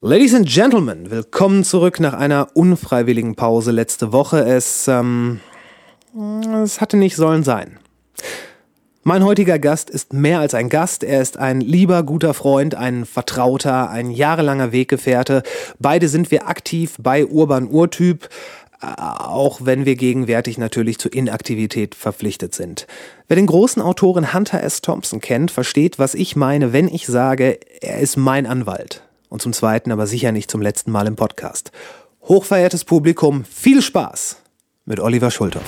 Ladies and Gentlemen, willkommen zurück nach einer unfreiwilligen Pause letzte Woche. Es, ähm, es hatte nicht sollen sein. Mein heutiger Gast ist mehr als ein Gast. Er ist ein lieber, guter Freund, ein Vertrauter, ein jahrelanger Weggefährte. Beide sind wir aktiv bei Urban Urtyp, äh, auch wenn wir gegenwärtig natürlich zur Inaktivität verpflichtet sind. Wer den großen Autoren Hunter S. Thompson kennt, versteht, was ich meine, wenn ich sage, er ist mein Anwalt und zum zweiten, aber sicher nicht zum letzten Mal im Podcast. Hochverehrtes Publikum, viel Spaß mit Oliver Schulthoff.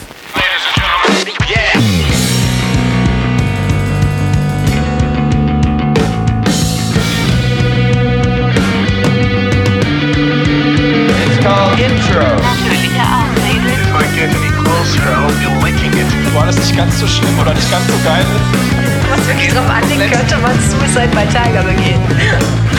War das nicht ganz so schlimm oder nicht ganz so geil Was wirklich drauf anlegt, könnte man Suicide bei Tiger begehen.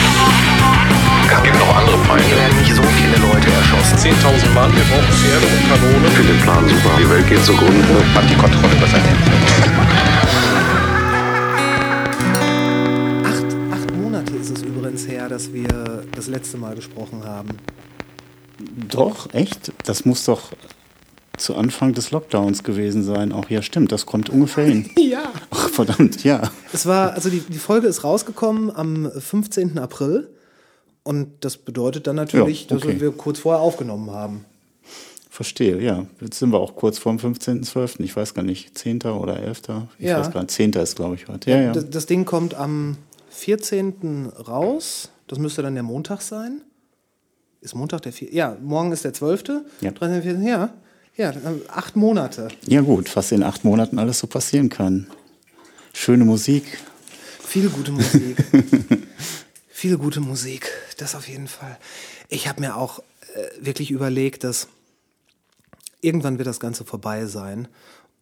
Es gibt noch andere Feinde. Hier werden nicht so viele Leute erschossen. 10.000 Mann, wir brauchen Pferde und Kanonen. Ich finde den Plan super. Die Welt geht zugrunde. Hat die Kontrolle über sein Leben. Acht, acht Monate ist es übrigens her, dass wir das letzte Mal gesprochen haben. Doch, echt? Das muss doch zu Anfang des Lockdowns gewesen sein. Auch ja, stimmt, das kommt ungefähr hin. Ja. Ach, verdammt, ja. Es war, also die, die Folge ist rausgekommen am 15. April. Und das bedeutet dann natürlich, Ja, okay. dass wir kurz vorher aufgenommen haben. Verstehe, ja. Jetzt sind wir auch kurz vorm 15.12. Ich weiß gar nicht, 10. oder 11. Ich Ja. weiß gar nicht, 10. ist, glaube ich, heute. Ja, ja. Das, das Ding kommt am 14. raus. Das müsste dann der Montag sein. Ist Montag der 4. Ja, morgen ist der 12. Ja. 13., 14., Ja, ja, acht Monate. Ja, gut, was in acht Monaten alles so passieren kann. Schöne Musik. Viel gute Musik. Viel gute Musik, das auf jeden Fall. Ich habe mir auch äh, wirklich überlegt, dass irgendwann wird das Ganze vorbei sein.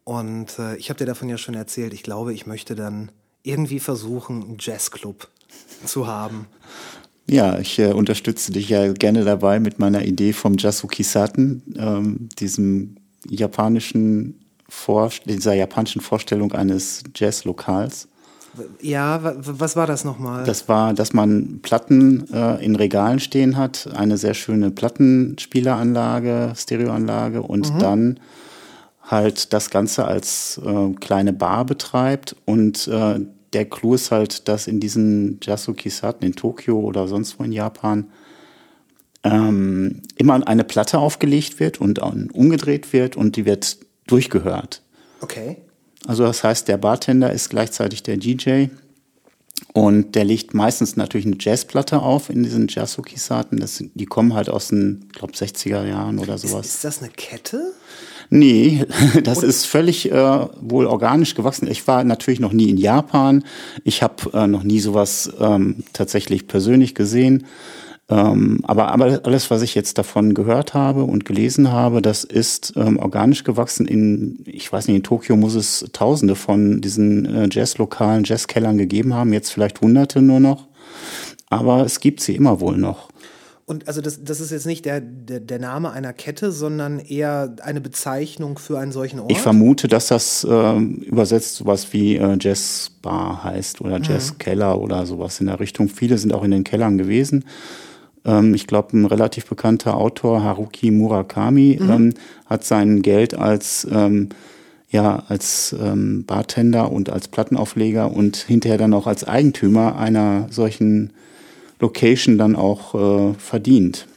Und äh, ich habe dir davon ja schon erzählt, ich glaube, ich möchte dann irgendwie versuchen, einen Jazzclub zu haben. Ja, ich äh, unterstütze dich ja gerne dabei mit meiner Idee vom Jasuki Saten, ähm, diesem japanischen Vor dieser japanischen Vorstellung eines Jazzlokals. Ja, wa- wa- was war das nochmal? Das war, dass man Platten äh, in Regalen stehen hat, eine sehr schöne Plattenspieleranlage, Stereoanlage und dann halt das Ganze als äh, kleine Bar betreibt und äh, der Clou ist halt, dass in diesen Jasuki-Saten in Tokio oder sonst wo in Japan ähm, immer eine Platte aufgelegt wird und umgedreht wird und die wird durchgehört. Okay. Also das heißt, der Bartender ist gleichzeitig der DJ und der legt meistens natürlich eine Jazzplatte auf in diesen Jasuki-Saten. Das- Die kommen halt aus den, ich glaube, 60er Jahren oder Ist, sowas. ist das eine Kette? Nee, das ist völlig äh, wohl organisch gewachsen. Ich war natürlich noch nie in Japan. Ich habe äh, noch nie sowas ähm, tatsächlich persönlich gesehen. Ähm, aber, aber alles, was ich jetzt davon gehört habe und gelesen habe, das ist ähm, organisch gewachsen. In, ich weiß nicht, in Tokio muss es Tausende von diesen äh, Jazzlokalen, Jazzkellern gegeben haben. Jetzt vielleicht Hunderte nur noch. Aber es gibt sie immer wohl noch. Und also das, das ist jetzt nicht der, der, der Name einer Kette, sondern eher eine Bezeichnung für einen solchen Ort. Ich vermute, dass das ähm, übersetzt sowas wie äh, Jazzbar heißt oder Jazzkeller oder sowas in der Richtung. Viele sind auch in den Kellern gewesen. Ähm, ich glaube, ein relativ bekannter Autor, Haruki Murakami, ähm, hat sein Geld als ähm, ja, als ähm, Bartender und als Plattenaufleger und hinterher dann auch als Eigentümer einer solchen Location dann auch äh, verdient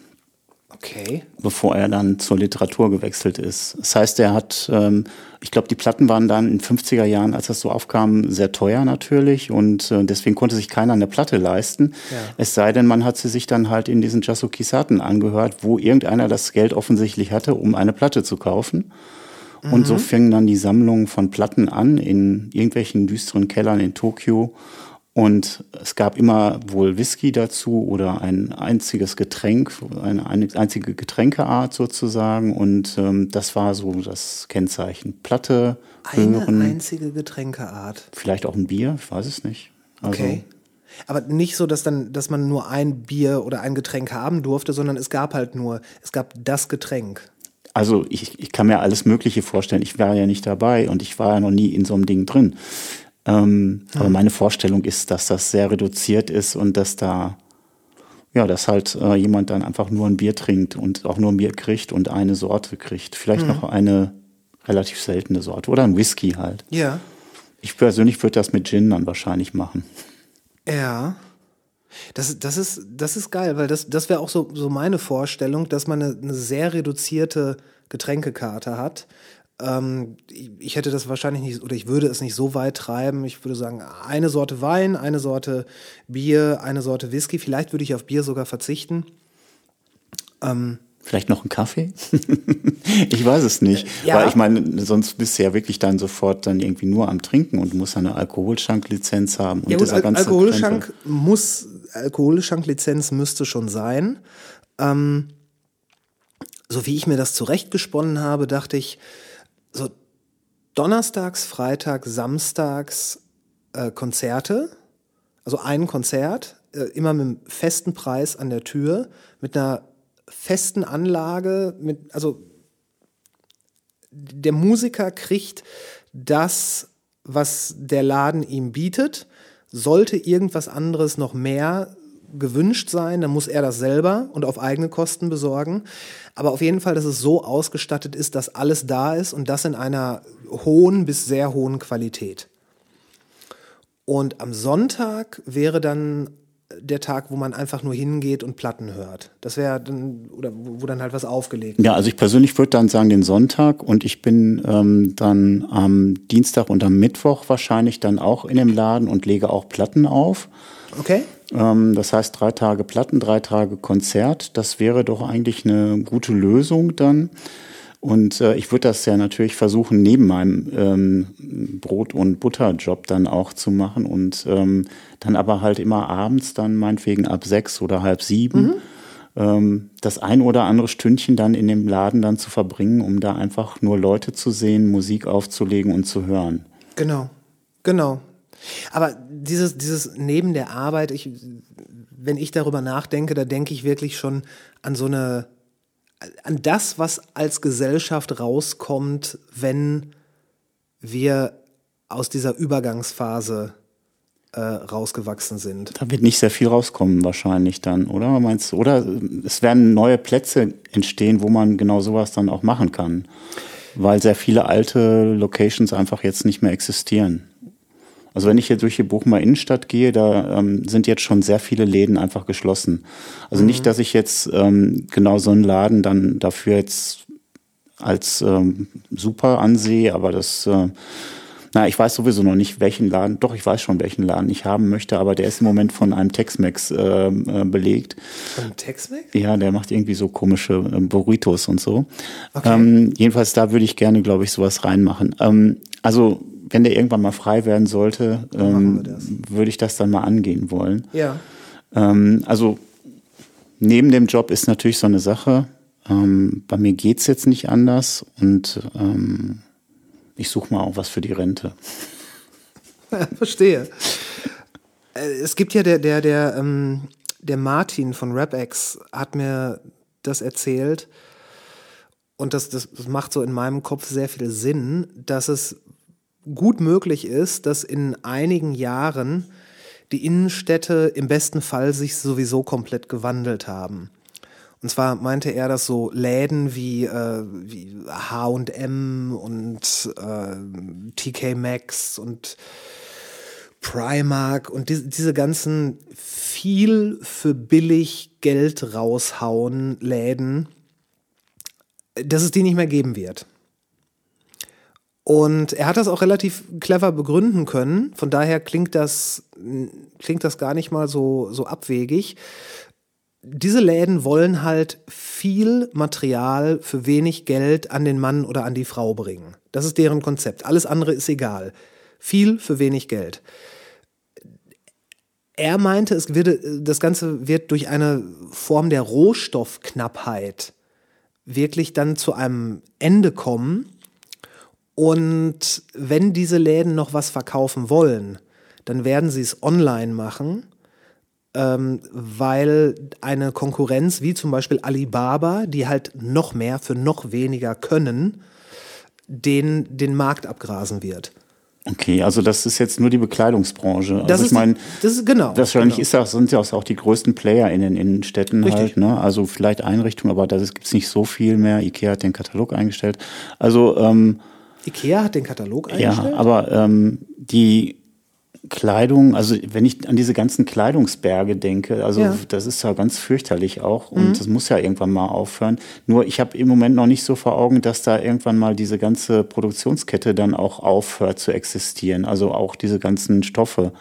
okay. bevor er dann zur Literatur gewechselt ist. Das heißt, er hat, ähm, ich glaube, die Platten waren dann in 50er Jahren, als das so aufkam, sehr teuer natürlich und äh, deswegen konnte sich keiner eine Platte leisten. Ja. Es sei denn, man hat sie sich dann halt in diesen Jasuki-Saten angehört, wo irgendeiner das Geld offensichtlich hatte, um eine Platte zu kaufen. Und so fingen dann die Sammlungen von Platten an in irgendwelchen düsteren Kellern in Tokio. Und es gab immer wohl Whisky dazu oder ein einziges Getränk, eine ein- einzige Getränkeart sozusagen. Und ähm, das war so das Kennzeichen. Platte, Eine Hören, einzige Getränkeart. vielleicht auch ein Bier, ich weiß es nicht. Also, Okay. Aber nicht so, dass dann, dass man nur ein Bier oder ein Getränk haben durfte, sondern es gab halt nur, es gab das Getränk. Also ich, ich kann mir alles Mögliche vorstellen. Ich war ja nicht dabei und ich war ja noch nie in so einem Ding drin. Ähm, Aber meine Vorstellung ist, dass das sehr reduziert ist und dass da ja, dass halt äh, jemand dann einfach nur ein Bier trinkt und auch nur ein Bier kriegt und eine Sorte kriegt. Vielleicht noch eine relativ seltene Sorte oder ein Whisky halt. Ja. Ich persönlich würde das mit Gin dann wahrscheinlich machen. Ja. Das, das, ist, das ist geil, weil das, das wäre auch so, so meine Vorstellung, dass man eine, eine sehr reduzierte Getränkekarte hat. Ähm, ich, hätte das wahrscheinlich nicht, oder ich würde es nicht so weit treiben. Ich würde sagen, eine Sorte Wein, eine Sorte Bier, eine Sorte Whisky. Vielleicht würde ich auf Bier sogar verzichten. Ähm, Vielleicht noch einen Kaffee? ich weiß es nicht. Ja. Weil ich meine, sonst bist du ja wirklich dann sofort dann irgendwie nur am Trinken und musst eine Alkoholschanklizenz haben. Und Ja gut, dieser Al ganze Alkoholschank Krempel. muss, Alkoholschanklizenz müsste schon sein. Ähm, so wie ich mir das zurechtgesponnen habe, dachte ich, so donnerstags, freitags, samstags äh, Konzerte, also ein Konzert, äh, immer mit einem festen Preis an der Tür, mit einer festen Anlage, mit, also der Musiker kriegt das, was der Laden ihm bietet. Sollte irgendwas anderes noch mehr gewünscht sein, dann muss er das selber und auf eigene Kosten besorgen. Aber auf jeden Fall, dass es so ausgestattet ist, dass alles da ist und das in einer hohen bis sehr hohen Qualität. Und am Sonntag wäre dann der Tag, wo man einfach nur hingeht und Platten hört. Das wäre dann, oder wo dann halt was aufgelegt Ja, also ich persönlich würde dann sagen den Sonntag und ich bin ähm, dann am Dienstag und am Mittwoch wahrscheinlich dann auch in dem Laden und lege auch Platten auf. Okay? Ähm, das heißt drei Tage Platten, drei Tage Konzert. Das wäre doch eigentlich eine gute Lösung dann. Und äh, ich würde das ja natürlich versuchen, neben meinem ähm, Brot- und Butterjob dann auch zu machen und ähm, dann aber halt immer abends dann meinetwegen ab sechs oder halb sieben ähm, das ein oder andere Stündchen dann in dem Laden dann zu verbringen, um da einfach nur Leute zu sehen, Musik aufzulegen und zu hören. Genau, genau. Aber dieses, dieses neben der Arbeit, ich, wenn ich darüber nachdenke, da denke ich wirklich schon an so eine, an das, was als Gesellschaft rauskommt, wenn wir aus dieser Übergangsphase äh, rausgewachsen sind. Da wird nicht sehr viel rauskommen wahrscheinlich dann, oder? Meinst du? Oder es werden neue Plätze entstehen, wo man genau sowas dann auch machen kann. Weil sehr viele alte Locations einfach jetzt nicht mehr existieren. Also wenn ich hier durch die Bochumer Innenstadt gehe, da ähm, sind jetzt schon sehr viele Läden einfach geschlossen. Also nicht, dass ich jetzt ähm, genau so einen Laden dann dafür jetzt als ähm, super ansehe, aber das, äh, na, ich weiß sowieso noch nicht, welchen Laden, doch, ich weiß schon, welchen Laden ich haben möchte, aber der ist im Moment von einem Tex-Mex äh, äh, belegt. Von Tex-Mex? Ja, der macht irgendwie so komische äh, Burritos und so. Okay. Ähm, jedenfalls, da würde ich gerne, glaube ich, sowas reinmachen. Ähm, also, wenn der irgendwann mal frei werden sollte, ähm, würde ich das dann mal angehen wollen. Ja. Ähm, also neben dem Job ist natürlich so eine Sache. Ähm, bei mir geht's jetzt nicht anders und ähm, ich suche mal auch was für die Rente. Verstehe. Äh, Es gibt ja der, der, der, ähm, der Martin von RapX hat mir das erzählt. Und das, das, das macht so in meinem Kopf sehr viel Sinn, dass es gut möglich ist, dass in einigen Jahren die Innenstädte im besten Fall sich sowieso komplett gewandelt haben. Und zwar meinte er, dass so Läden wie, äh, wie H&M und äh, TK Maxx und Primark und die, diese ganzen viel für billig Geld raushauen Läden, dass es die nicht mehr geben wird. Und er hat das auch relativ clever begründen können. Von daher klingt das, klingt das gar nicht mal so, so abwegig. Diese Läden wollen halt viel Material für wenig Geld an den Mann oder an die Frau bringen. Das ist deren Konzept. Alles andere ist egal. Viel für wenig Geld. Er meinte, es würde, das Ganze wird durch eine Form der Rohstoffknappheit wirklich dann zu einem Ende kommen. Und wenn diese Läden noch was verkaufen wollen, dann werden sie es online machen, ähm, weil eine Konkurrenz wie zum Beispiel Alibaba, die halt noch mehr für noch weniger können, den, den Markt abgrasen wird. Okay, also das ist jetzt nur die Bekleidungsbranche. Also Das ich ist, meine, das ist genau. wahrscheinlich genau. ist das, sind ja auch die größten Player in den Innenstädten Richtig. halt. Ne? Also vielleicht Einrichtungen, aber da gibt es nicht so viel mehr. Ikea hat den Katalog eingestellt. Also ähm, Ikea hat den Katalog ja, eingestellt. aber ähm, die Kleidung, also wenn ich an diese ganzen Kleidungsberge denke, also Ja. das ist ja ganz fürchterlich auch und das muss ja irgendwann mal aufhören. Nur ich habe im Moment noch nicht so vor Augen, dass da irgendwann mal diese ganze Produktionskette dann auch aufhört zu existieren. Also auch diese ganzen Stoffe.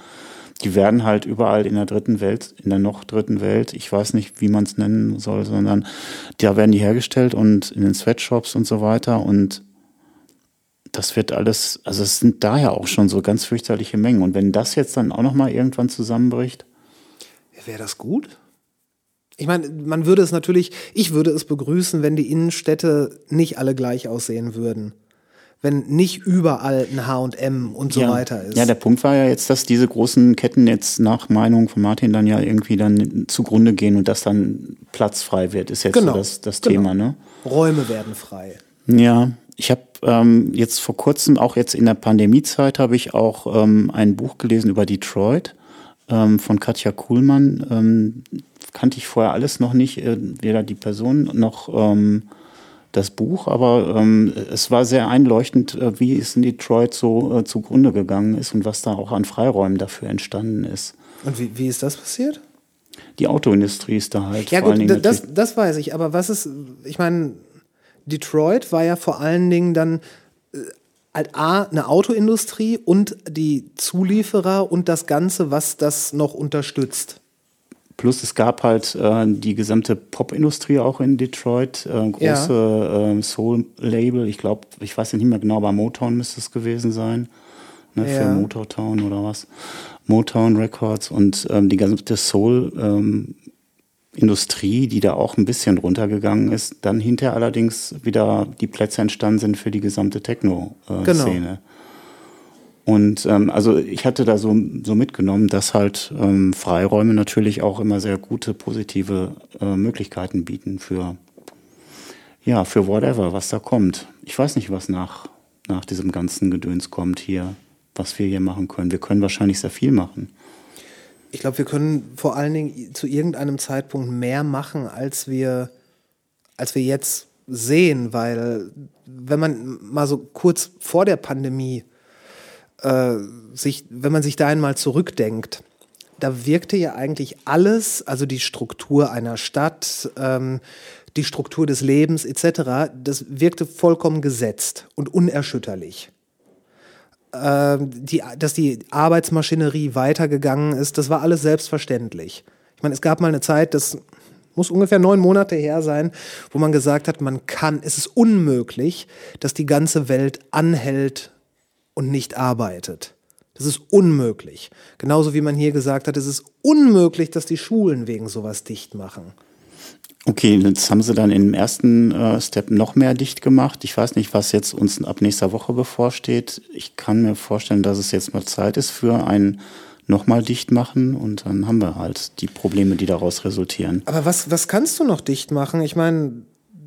Die werden halt überall in der dritten Welt, in der noch dritten Welt, ich weiß nicht, wie man es nennen soll, sondern da werden die hergestellt und in den Sweatshops und so weiter und das wird alles, also es sind daher auch schon so ganz fürchterliche Mengen. Und wenn das jetzt dann auch noch mal irgendwann zusammenbricht, Wäre das gut? Ich meine, man würde es natürlich, ich würde es begrüßen, wenn die Innenstädte nicht alle gleich aussehen würden. Wenn nicht überall ein H&M und so ja, weiter ist. Ja, der Punkt war ja jetzt, dass diese großen Ketten jetzt nach Meinung von Martin dann ja irgendwie dann zugrunde gehen und dass dann Platz frei wird, ist jetzt Genau, so das, das genau. Thema, ne? Räume werden frei. Ja, ich habe ähm, jetzt vor kurzem, auch jetzt in der Pandemiezeit, habe ich auch ähm, ein Buch gelesen über Detroit ähm, von Katja Kuhlmann. Ähm, kannte ich vorher alles noch nicht, äh, weder die Person noch ähm, das Buch, aber ähm, es war sehr einleuchtend, äh, wie es in Detroit so äh, zugrunde gegangen ist und was da auch an Freiräumen dafür entstanden ist. Und wie, wie ist das passiert? Die Autoindustrie ist da halt Ja vor allen gut, Dingen das, das weiß ich, aber was ist, ich meine, Detroit war ja vor allen Dingen dann äh, halt A, eine Autoindustrie und die Zulieferer und das Ganze, was das noch unterstützt. Plus es gab halt äh, die gesamte Popindustrie auch in Detroit, äh, große äh, Soul-Label. Ich glaube, ich weiß nicht mehr genau, aber Motown müsste es gewesen sein. Ne, Ja. Für Motown oder was. Motown Records und ähm, die gesamte Soul-Industrie, die da auch ein bisschen runtergegangen ist. Dann hinterher allerdings wieder die Plätze entstanden sind für die gesamte Techno-Szene. Genau. Und ähm, also ich hatte da so, so mitgenommen, dass halt ähm, Freiräume natürlich auch immer sehr gute, positive äh, Möglichkeiten bieten für, ja, für whatever, was da kommt. Ich weiß nicht, was nach, nach diesem ganzen Gedöns kommt hier, was wir hier machen können. Wir können wahrscheinlich sehr viel machen. Ich glaube, wir können vor allen Dingen zu irgendeinem Zeitpunkt mehr machen, als wir, als wir jetzt sehen, weil wenn man mal so kurz vor der Pandemie äh, sich, wenn man sich da einmal zurückdenkt, da wirkte ja eigentlich alles, also die Struktur einer Stadt, ähm, die Struktur des Lebens etc., das wirkte vollkommen gesetzt und unerschütterlich ähm, die, dass die Arbeitsmaschinerie weitergegangen ist, das war alles selbstverständlich. Ich meine, es gab mal eine Zeit, das muss ungefähr neun Monate her sein, wo man gesagt hat, man kann, es ist unmöglich, dass die ganze Welt anhält und nicht arbeitet. Das ist unmöglich. Genauso wie man hier gesagt hat, es ist unmöglich, dass die Schulen wegen sowas dicht machen. Okay, jetzt haben sie dann im ersten äh, Step noch mehr dicht gemacht. Ich weiß nicht, was jetzt uns ab nächster Woche bevorsteht. Ich kann mir vorstellen, dass es jetzt mal Zeit ist für ein nochmal dicht machen und dann haben wir halt die Probleme, die daraus resultieren. Aber was, was kannst du noch dicht machen? Ich meine,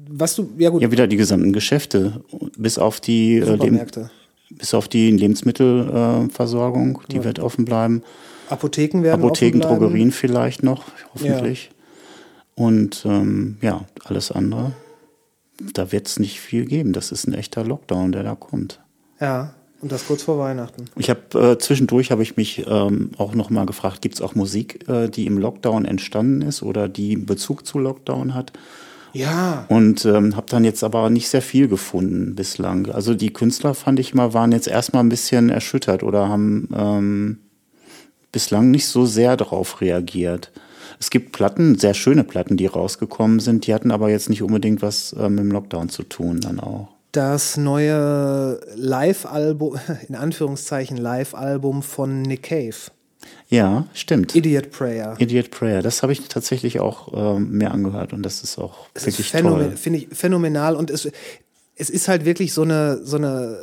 was du, ja gut, Ja, wieder die gesamten Geschäfte, bis auf die, äh, Leb Supermärkte. bis auf die Lebensmittelversorgung, äh, die wird offen bleiben. Apotheken werden Apotheken, offen bleiben. Drogerien vielleicht noch, hoffentlich. Und ähm, ja, alles andere, da wird es nicht viel geben. Das ist ein echter Lockdown, der da kommt. Ja, und das kurz vor Weihnachten. Ich habe äh, zwischendurch habe ich mich ähm, auch noch mal gefragt, gibt es auch Musik, äh, die im Lockdown entstanden ist oder die Bezug zu Lockdown hat? Ja, Und ähm, habe dann jetzt aber nicht sehr viel gefunden bislang. Also die Künstler fand ich mal waren jetzt erstmal ein bisschen erschüttert oder haben ähm, bislang nicht so sehr darauf reagiert. Es gibt Platten, sehr schöne Platten, die rausgekommen sind, die hatten aber jetzt nicht unbedingt was ähm, mit dem Lockdown zu tun dann auch. das neue Live-Album, in Anführungszeichen Live-Album von Nick Cave, Ja, stimmt. Idiot Prayer. Idiot Prayer, das habe ich tatsächlich auch ähm, mehr angehört und das ist auch ist wirklich phänomen, toll. finde ich phänomenal und es, es ist halt wirklich so eine, so eine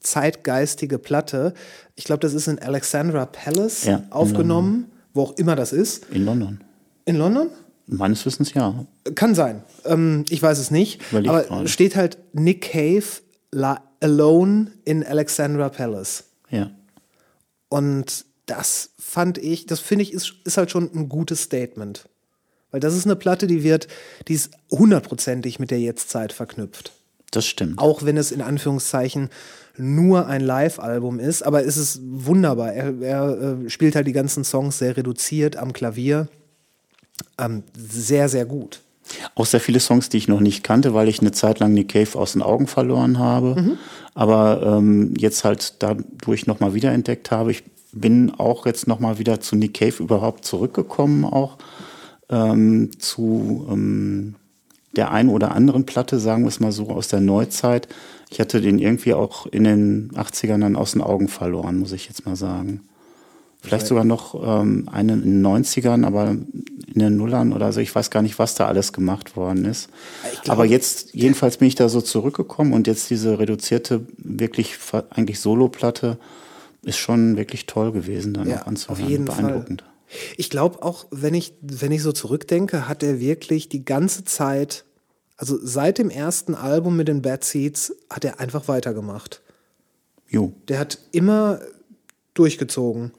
zeitgeistige Platte. Ich glaube, das ist in Alexandra Palace Ja, in aufgenommen, wo auch immer das ist. In London. In London? Meines Wissens ja. Kann sein. Ähm, ich weiß es nicht. Überleg aber gerade. steht halt Nick Cave la alone in Alexandra Palace. Ja. Und das fand ich, das finde ich, ist, ist halt schon ein gutes Statement. Weil das ist eine Platte, die wird, die ist hundertprozentig mit der Jetztzeit verknüpft. Das stimmt. Auch wenn es in Anführungszeichen nur ein Live-Album ist, aber es ist wunderbar. Er, er äh, spielt halt die ganzen Songs sehr reduziert am Klavier. Ähm, sehr, sehr gut. Auch sehr viele Songs, die ich noch nicht kannte, weil ich eine Zeit lang Nick Cave aus den Augen verloren habe. Aber ähm, jetzt halt dadurch nochmal wiederentdeckt habe. Ich bin auch jetzt nochmal wieder zu Nick Cave überhaupt zurückgekommen, auch ähm, zu ähm, der einen oder anderen Platte, sagen wir es mal so, aus der Neuzeit. Ich hatte den irgendwie auch in den 80ern dann aus den Augen verloren, muss ich jetzt mal sagen. Vielleicht sogar noch ähm, einen in den 90ern, aber in den Nullern oder so. Ich weiß gar nicht, was da alles gemacht worden ist. aber jetzt, jedenfalls bin ich da so zurückgekommen und jetzt diese reduzierte, wirklich eigentlich Solo-Platte ist schon wirklich toll gewesen, dann Ja, auch anzuhören. auf jeden Beeindruckend. Ich glaube auch, wenn ich, wenn ich so zurückdenke, hat er wirklich die ganze Zeit, also seit dem ersten Album mit den Bad Seeds, hat er einfach weitergemacht. Jo. Der hat immer durchgezogen.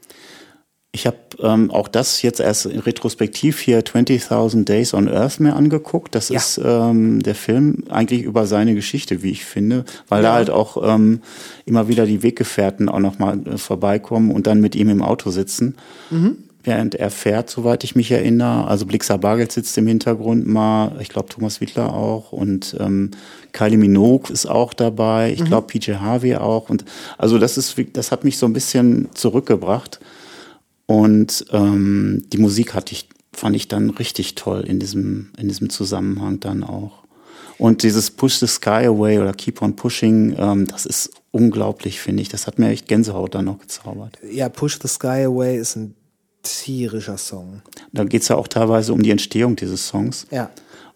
Ich habe ähm, auch das jetzt erst retrospektiv hier 20.000 Days on Earth mir angeguckt. Das Ja. ist ähm, der Film eigentlich über seine Geschichte, wie ich finde, weil da halt auch ähm, immer wieder die Weggefährten auch nochmal äh, vorbeikommen und dann mit ihm im Auto sitzen. Während er fährt, soweit ich mich erinnere. Also Blixer Bargeld sitzt im Hintergrund mal, ich glaube Thomas Wittler auch und ähm, Kylie Minogue ist auch dabei, ich glaube PJ Harvey auch. Und also das ist, das hat mich so ein bisschen zurückgebracht. Und ähm, die Musik hatte ich, fand ich dann richtig toll in diesem, in diesem Zusammenhang dann auch. Und dieses Push the Sky Away oder Keep on Pushing, ähm, das ist unglaublich, finde ich. Das hat mir echt Gänsehaut dann noch gezaubert. Ja, Push the Sky Away ist ein tierischer Song. Da geht es ja auch teilweise um die Entstehung dieses Songs. Ja.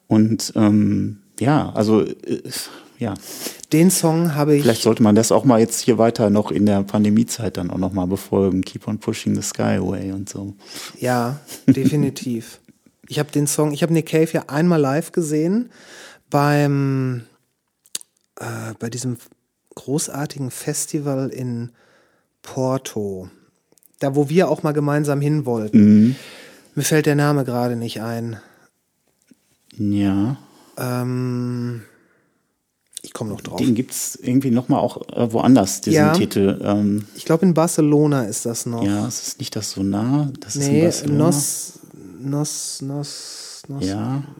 Und ähm, ja, also äh, ja, Den Song habe ich. vielleicht sollte man das auch mal jetzt hier weiter noch in der Pandemiezeit dann auch noch mal befolgen. Keep on pushing the sky away und so. Ja, definitiv. ich habe den Song, ich habe Nick Cave ja einmal live gesehen beim äh, bei diesem großartigen Festival in Porto. Da, wo wir auch mal gemeinsam hin wollten. Mir fällt der Name gerade nicht ein. Ja. Ähm, ich komme noch drauf. Den gibt's irgendwie noch mal auch äh, woanders, diesen Ja. Titel. Ähm, Ich glaube, in Barcelona ist das noch. ja, es ist nicht das so nah. Das ist in nee, Barcelona. Nos, Nos, Nos, Nos. Ja,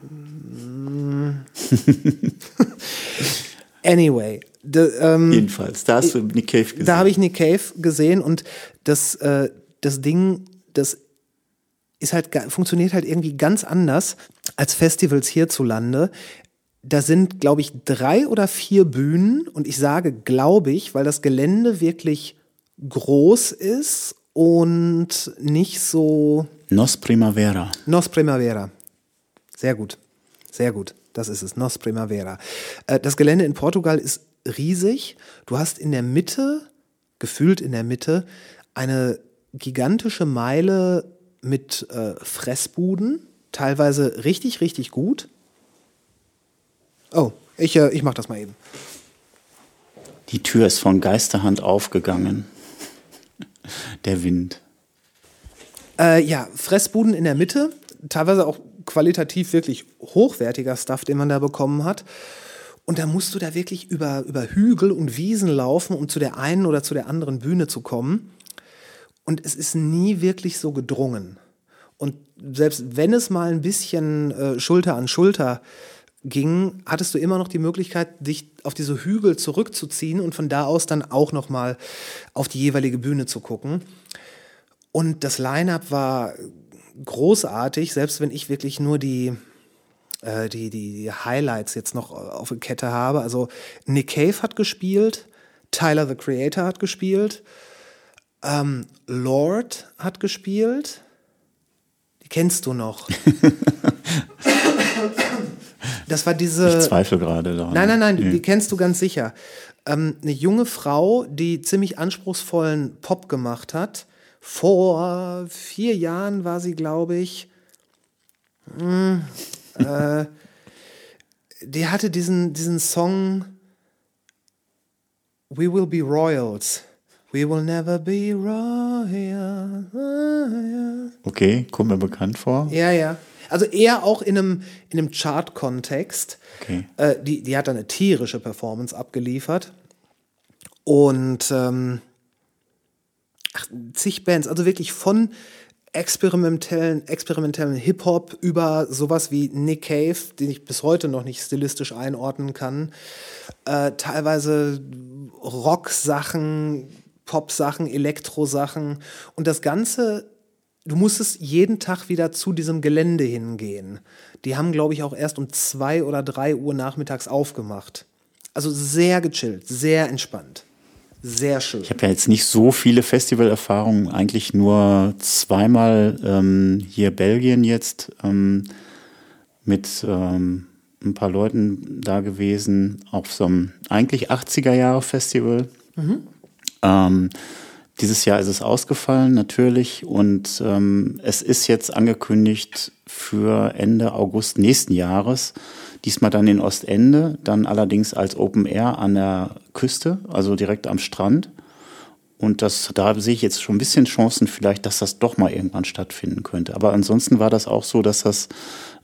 Anyway, de, ähm, jedenfalls. Da hast du Nick Cave gesehen. Da habe ich Nick Cave gesehen und das, äh, das Ding, das ist halt, funktioniert halt irgendwie ganz anders als Festivals hierzulande. Da sind, glaube ich, drei oder vier Bühnen und ich sage, glaube ich, weil das Gelände wirklich groß ist und nicht so Nos Primavera. Nos Primavera. Sehr gut. Sehr gut. Das ist es. Nos Primavera. Äh, Das Gelände in Portugal ist riesig. Du hast in der Mitte, gefühlt in der Mitte, eine gigantische Meile mit äh, Fressbuden. Teilweise richtig, richtig gut. Oh, ich, äh, ich mach das mal eben. Die Tür ist von Geisterhand aufgegangen. Der Wind. Äh, ja, Fressbuden in der Mitte, teilweise auch qualitativ wirklich hochwertiger Stuff, den man da bekommen hat. Und da musst du da wirklich über, über Hügel und Wiesen laufen, um zu der einen oder zu der anderen Bühne zu kommen. Und es ist nie wirklich so gedrungen. Und selbst wenn es mal ein bisschen äh, Schulter an Schulter ging, hattest du immer noch die Möglichkeit, dich auf diese Hügel zurückzuziehen und von da aus dann auch noch mal auf die jeweilige Bühne zu gucken. Und das Line-up war großartig, selbst wenn ich wirklich nur die, äh, die, die, die Highlights jetzt noch auf der Kette habe. Also Nick Cave hat gespielt, Tyler the Creator hat gespielt, ähm, Lord hat gespielt. Die kennst du noch. das war diese. Ich zweifle gerade daran. Nein, nein, nein, Nee. die kennst du ganz sicher. Ähm, eine junge Frau, die ziemlich anspruchsvollen Pop gemacht hat. Vor vier Jahren war sie, glaube ich. Hm, äh, die hatte diesen, diesen Song We Will Be Royals. We will never be royal. royal. Okay, kommt mir bekannt vor. Ja, ja. Also eher auch in einem, in einem Chart-Kontext. Okay. Äh, die, die hat da eine tierische Performance abgeliefert. Und ähm, ach, zig Bands, also wirklich von experimentellen, experimentellen Hip-Hop über sowas wie Nick Cave, den ich bis heute noch nicht stilistisch einordnen kann, äh, teilweise Rock-Sachen, Pop-Sachen, Elektro-Sachen und das Ganze, du musstest jeden Tag wieder zu diesem Gelände hingehen. Die haben, glaube ich, auch erst um zwei oder drei Uhr nachmittags aufgemacht. Also sehr gechillt, sehr entspannt. Sehr schön. Ich habe ja jetzt nicht so viele Festivalerfahrungen, eigentlich nur zweimal ähm, hier Belgien jetzt ähm, mit ähm, ein paar Leuten da gewesen, auf so einem eigentlich 80er Jahre Festival. Ähm, dieses Jahr ist es ausgefallen natürlich und ähm, es ist jetzt angekündigt für Ende August nächsten Jahres. Diesmal dann in Ostende, dann allerdings als Open Air an der Küste, also direkt am Strand. Und das, da sehe ich jetzt schon ein bisschen Chancen vielleicht, dass das doch mal irgendwann stattfinden könnte. Aber ansonsten war das auch so, dass das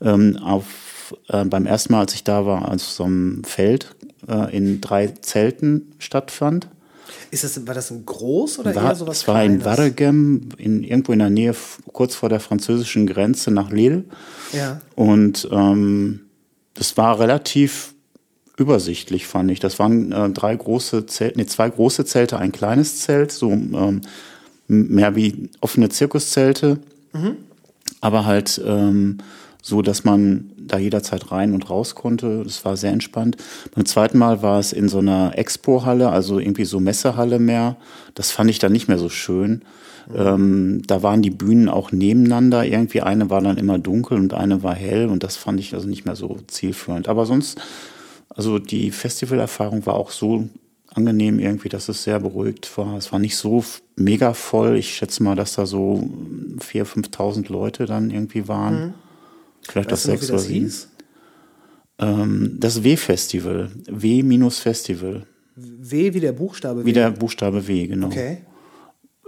ähm, auf, äh, beim ersten Mal, als ich da war, auf so einem Feld äh, in drei Zelten stattfand. Ist das, war das ein groß oder War, eher sowas es war in Kleines? Waregem, in, irgendwo in der Nähe, kurz vor der französischen Grenze nach Lille. Ja. Und ähm, das war relativ übersichtlich, fand ich. Das waren äh, drei große Zelte, nee, zwei große Zelte, ein kleines Zelt, so ähm, mehr wie offene Zirkuszelte, aber halt ähm, so, dass man da jederzeit rein und raus konnte. Das war sehr entspannt. Beim zweiten Mal war es in so einer Expo-Halle, also irgendwie so Messehalle mehr. Das fand ich dann nicht mehr so schön. Ähm, da waren die Bühnen auch nebeneinander. Irgendwie eine war dann immer dunkel und eine war hell und das fand ich also nicht mehr so zielführend. Aber sonst, also die Festivalerfahrung war auch so angenehm irgendwie, dass es sehr beruhigt war. Es war nicht so mega voll. Ich schätze mal, dass da so 4.000, 5.000 Leute dann irgendwie waren. Vielleicht auch Weißt wie sechs oder das sieben. hieß? Ähm, das W-Festival. W-Festival. W wie der Buchstabe. Wie der Buchstabe W, genau. Okay.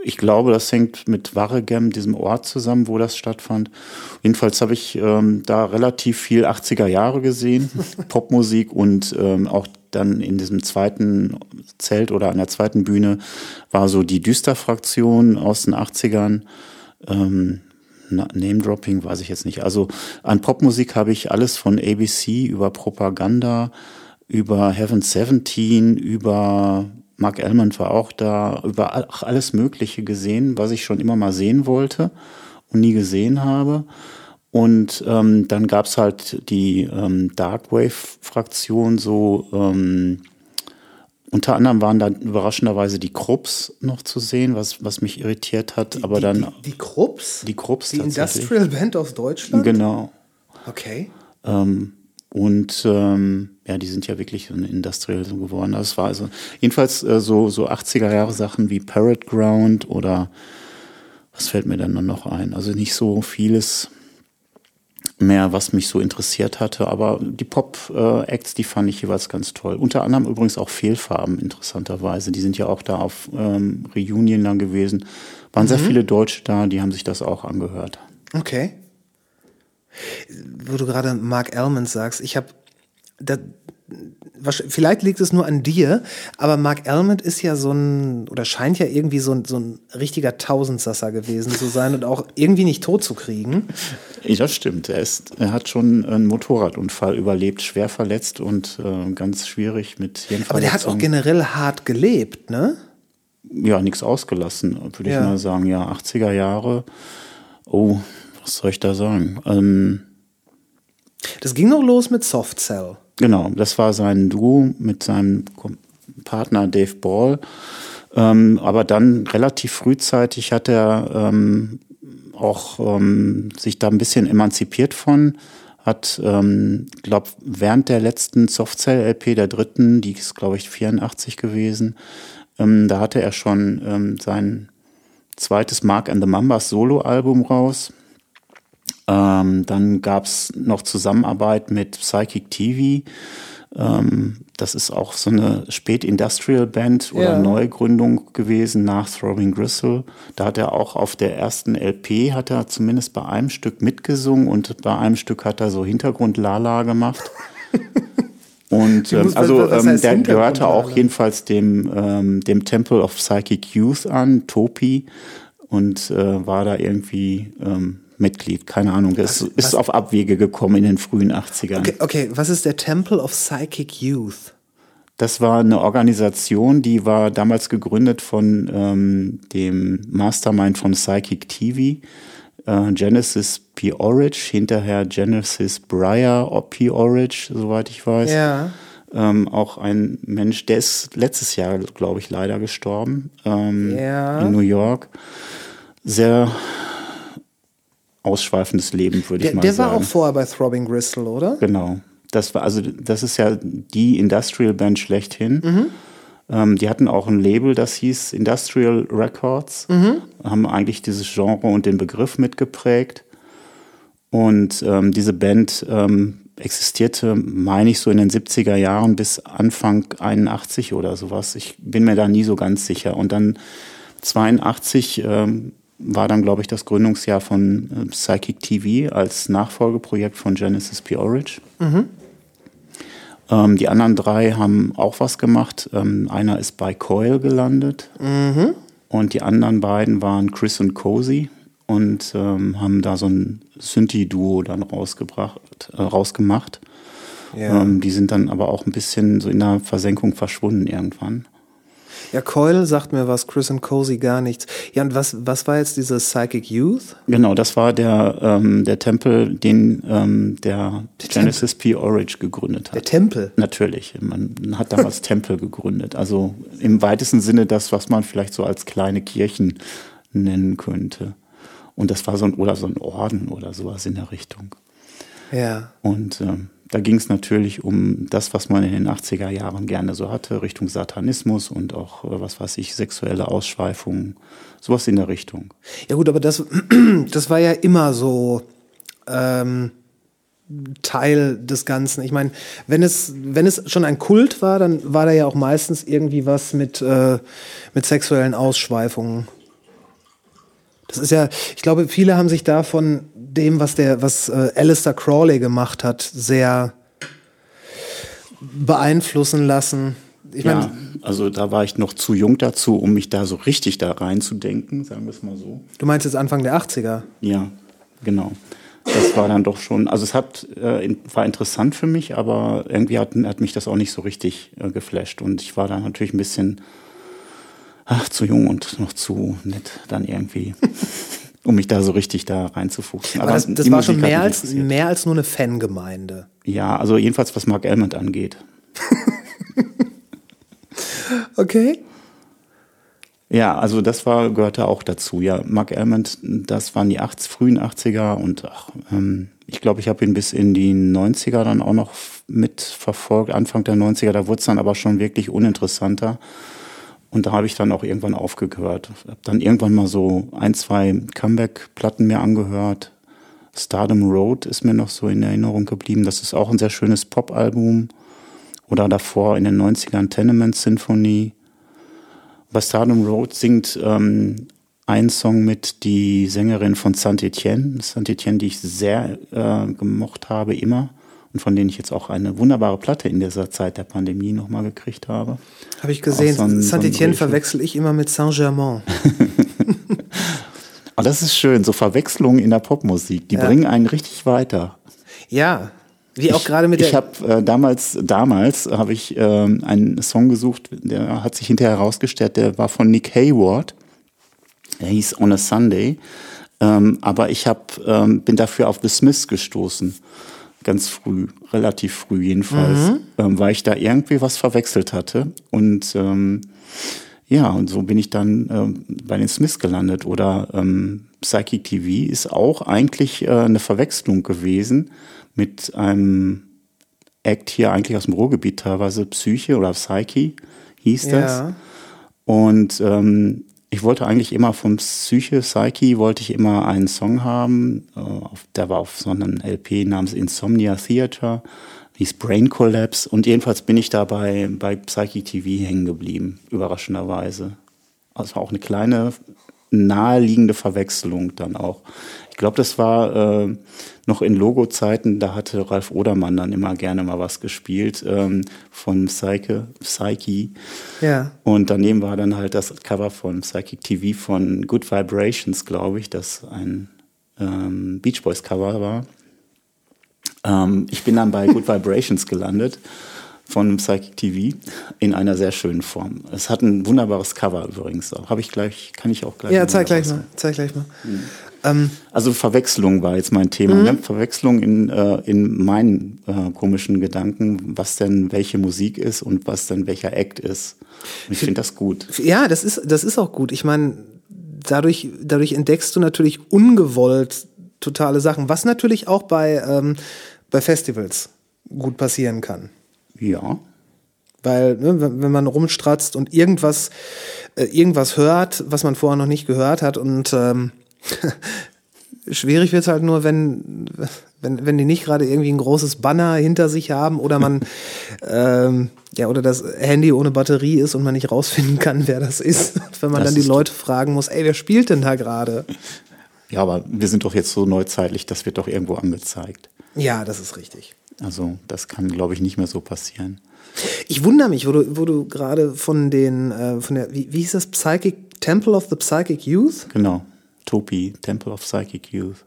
Ich glaube, das hängt mit Waregem, diesem Ort zusammen, wo das stattfand. Jedenfalls habe ich ähm, da relativ viel 80er Jahre gesehen, Popmusik und ähm, auch dann in diesem zweiten Zelt oder an der zweiten Bühne war so die Düster-Fraktion aus den 80ern. Ähm, Na- Name-Dropping weiß ich jetzt nicht. Also an Popmusik habe ich alles von ABC über Propaganda, über Heaven 17, über Mark Elmond war auch da, über alles Mögliche gesehen, was ich schon immer mal sehen wollte und nie gesehen habe. Und ähm, dann gab's halt die ähm, Darkwave-Fraktion, so ähm, unter anderem waren da überraschenderweise die Krupps noch zu sehen, was, was mich irritiert hat, aber die, dann Die, die Krupps? die Krupps Die. Industrial Band aus Deutschland? Genau. Okay. Ähm, und ähm, ja, die sind ja wirklich so industriell so geworden. Das war also jedenfalls äh, so, so 80er Jahre Sachen wie Parrot Ground oder was fällt mir dann noch ein? Also nicht so vieles mehr, was mich so interessiert hatte, aber die Pop-Acts, die fand ich jeweils ganz toll. Unter anderem übrigens auch Fehlfarben, interessanterweise. Die sind ja auch da auf ähm, Reunion dann gewesen. Waren sehr viele Deutsche da, die haben sich das auch angehört. Okay. Wo du gerade Mark Elmond sagst, ich habe, vielleicht liegt es nur an dir, aber Mark Elmond ist ja so ein, oder scheint ja irgendwie so ein, so ein richtiger Tausendsasser gewesen zu sein und auch irgendwie nicht tot zu kriegen. Ja, das stimmt. Er, ist, er hat schon einen Motorradunfall überlebt, schwer verletzt und äh, ganz schwierig mit Hirnverletzung. Aber der hat auch generell hart gelebt, ne? ja nichts ausgelassen, würde Ja. ich mal sagen. Ja, 80er Jahre. Oh, was soll ich da sagen? Ähm, Das ging noch los mit Soft Cell. Genau, das war sein Duo mit seinem Partner Dave Ball. Ähm, aber dann relativ frühzeitig hat er ähm, auch ähm, sich da ein bisschen emanzipiert von. Hat, ähm, glaube während der letzten Softcell-LP, der dritten, die ist, glaube ich, 84 gewesen, ähm, da hatte er schon ähm, sein zweites Mark and the Mambas Solo-Album raus. Ähm, dann gab's noch Zusammenarbeit mit Psychic TV. Ähm, das ist auch so eine Spät-Industrial-Band oder Ja. Neugründung gewesen nach Throbbing Gristle. Da hat er auch auf der ersten LP, hat er zumindest bei einem Stück mitgesungen und bei einem Stück hat er so Hintergrund-Lala gemacht. Und ähm, also ähm, der gehörte auch jedenfalls dem, ähm, dem Temple of Psychic Youth an, Topi, und äh, war da irgendwie ähm, Mitglied. Keine Ahnung, das ist was- auf Abwege gekommen in den frühen 80ern. Okay, okay, was ist der Temple of Psychic Youth? Das war eine Organisation, die war damals gegründet von ähm, dem Mastermind von Psychic TV, äh, Genesis P. Orridge, hinterher Genesis Breyer P. Orridge, soweit ich weiß. Ja. Ähm, auch ein Mensch, der ist letztes Jahr, glaube ich, leider gestorben ähm, Ja. in New York. Sehr ausschweifendes Leben, würde ich Der, mal der sagen. war auch vorher bei Throbbing Gristle, oder? Genau. Das war also das ist ja die Industrial Band schlechthin. Mhm. Ähm, die hatten auch ein Label, das hieß Industrial Records, Mhm. haben eigentlich dieses Genre und den Begriff mitgeprägt. Und ähm, diese Band ähm, existierte, meine ich, so in den 70er Jahren bis Anfang 81 oder sowas. Ich bin mir da nie so ganz sicher. Und dann 82 ähm, war dann, glaube ich, das Gründungsjahr von äh, Psychic TV als Nachfolgeprojekt von Genesis P. Orridge. Ähm, die anderen drei haben auch was gemacht. Ähm, einer ist bei Coil gelandet und die anderen beiden waren Chris und Cozy und ähm, haben da so ein Synthi-Duo dann rausgebracht, äh, rausgemacht. Ja. Ähm, die sind dann aber auch ein bisschen so in der Versenkung verschwunden irgendwann. Ja, Coil sagt mir was, Chris und Cozy gar nichts. Ja, und was, was war jetzt diese Psychic Youth? Genau, das war der, ähm, der Tempel, den ähm, der Genesis P. Orridge gegründet hat. Der Tempel. Natürlich, man hat damals Tempel gegründet. Also im weitesten Sinne das, was man vielleicht so als kleine Kirchen nennen könnte. Und das war so ein, oder so ein Orden oder sowas in der Richtung. Ja. Und ähm, da ging es natürlich um das, was man in den 80er Jahren gerne so hatte, Richtung Satanismus und auch, äh, was weiß ich, sexuelle Ausschweifungen, sowas in der Richtung. Ja gut, aber das, das war ja immer so ähm, Teil des Ganzen. Ich meine, wenn es, wenn es schon ein Kult war, dann war da ja auch meistens irgendwie was mit, äh, mit sexuellen Ausschweifungen. Das ist ja, ich glaube, viele haben sich da von dem, was der, was äh, Alistair Crawley gemacht hat, sehr beeinflussen lassen. Ich meine, ja, also da war ich noch zu jung dazu, um mich da so richtig da reinzudenken, sagen wir es mal so. du meinst jetzt Anfang der 80er. Ja, genau. Das war dann doch schon, also es hat, äh, war interessant für mich, aber irgendwie hat, hat mich das auch nicht so richtig äh, geflasht. Und ich war dann natürlich ein bisschen ach, zu jung und noch zu nett dann irgendwie, um mich da so richtig da reinzufuchsen. Aber das, das die war schon Musik mehr als, mehr als nur eine Fangemeinde. Ja, also jedenfalls was Mark Elmond angeht. Okay. Ja, also das war, gehörte auch dazu. Ja, Mark Elmond, das waren die 80, frühen 80er und ach, ähm, ich glaube, ich habe ihn bis in die 90er dann auch noch mitverfolgt, Anfang der 90er, da wurde es dann aber schon wirklich uninteressanter. Und da habe ich dann auch irgendwann aufgehört. Habe dann irgendwann mal so ein, zwei Comeback-Platten mir angehört. Stardom Road ist mir noch so in Erinnerung geblieben. Das ist auch ein sehr schönes Pop-Album. Oder davor in den 90ern Tenement Symphony. Bei Stardom Road singt ähm, ein Song mit die Sängerin von Saint-Etienne. Saint-Etienne, die ich sehr äh, gemocht habe, immer. Und von denen ich jetzt auch eine wunderbare Platte in dieser Zeit der Pandemie nochmal gekriegt habe. Habe ich gesehen. So so Saint-Etienne Brief. verwechsel ich immer mit Saint-Germain. Aber das ist schön, so Verwechslungen in der Popmusik, die Ja. bringen einen richtig weiter. Ja. Wie auch gerade mit der. Ich habe äh, damals, damals habe ich ähm, einen Song gesucht, der hat sich hinterher herausgestellt, der war von Nick Hayward. Der hieß On a Sunday. Ähm, aber ich hab, ähm, bin dafür auf The Smiths gestoßen. Ganz früh, relativ früh jedenfalls, ähm, weil ich da irgendwie was verwechselt hatte. Und ähm, ja, und so bin ich dann ähm, bei den Smiths gelandet. Oder ähm, Psychic TV ist auch eigentlich äh, eine Verwechslung gewesen mit einem Act hier eigentlich aus dem Ruhrgebiet teilweise, Psyche oder Psyche hieß das. ja. Und ähm, ich wollte eigentlich immer von Psyche, Psyche, wollte ich immer einen Song haben. Äh, der war auf so einem LP namens Insomnia Theater. hieß Brain Collapse. Und jedenfalls bin ich da bei, Psychic TV hängen geblieben, überraschenderweise. Also auch eine kleine, naheliegende Verwechslung dann auch. Ich glaube, das war äh, noch in Logo-Zeiten, da hatte Ralf Odermann dann immer gerne mal was gespielt ähm, von Psyche, Psyche. Ja. Und daneben war dann halt das Cover von Psychic TV von Good Vibrations, glaube ich, das ein ähm, Beach Boys Cover war. Ähm, ich bin dann bei Good Vibrations gelandet von Psychic TV in einer sehr schönen Form. Es hat ein wunderbares Cover übrigens auch. Habe ich gleich, kann ich auch gleich. Ja, zeig gleich mal. Zeig gleich mal. Ähm, Also Verwechslung war jetzt mein Thema. Ne? Verwechslung in, äh, in meinen äh, komischen Gedanken, was denn welche Musik ist und was denn welcher Act ist. Und ich finde das gut. Ja, das ist, das ist auch gut. Ich meine, dadurch, dadurch entdeckst du natürlich ungewollt totale Sachen, was natürlich auch bei, ähm, bei Festivals gut passieren kann. Ja. Weil, ne, wenn man rumstratzt und irgendwas, äh, irgendwas hört, was man vorher noch nicht gehört hat und ähm, schwierig wird's halt nur, wenn, wenn, wenn die nicht gerade irgendwie ein großes Banner hinter sich haben oder man ähm, ja oder das Handy ohne Batterie ist und man nicht rausfinden kann, wer das ist. Wenn man Das dann die Leute fragen muss, ey, wer spielt denn da gerade? Ja, aber wir sind doch jetzt so neuzeitlich, das wird doch irgendwo angezeigt. Ja, das ist richtig. Also das kann, glaube ich, nicht mehr so passieren. Ich wundere mich, wo du, wo du gerade von den, äh, von der, wie, wie hieß das, Psychic, Temple of the Psychic Youth? Genau. Topi, Temple of Psychic Youth.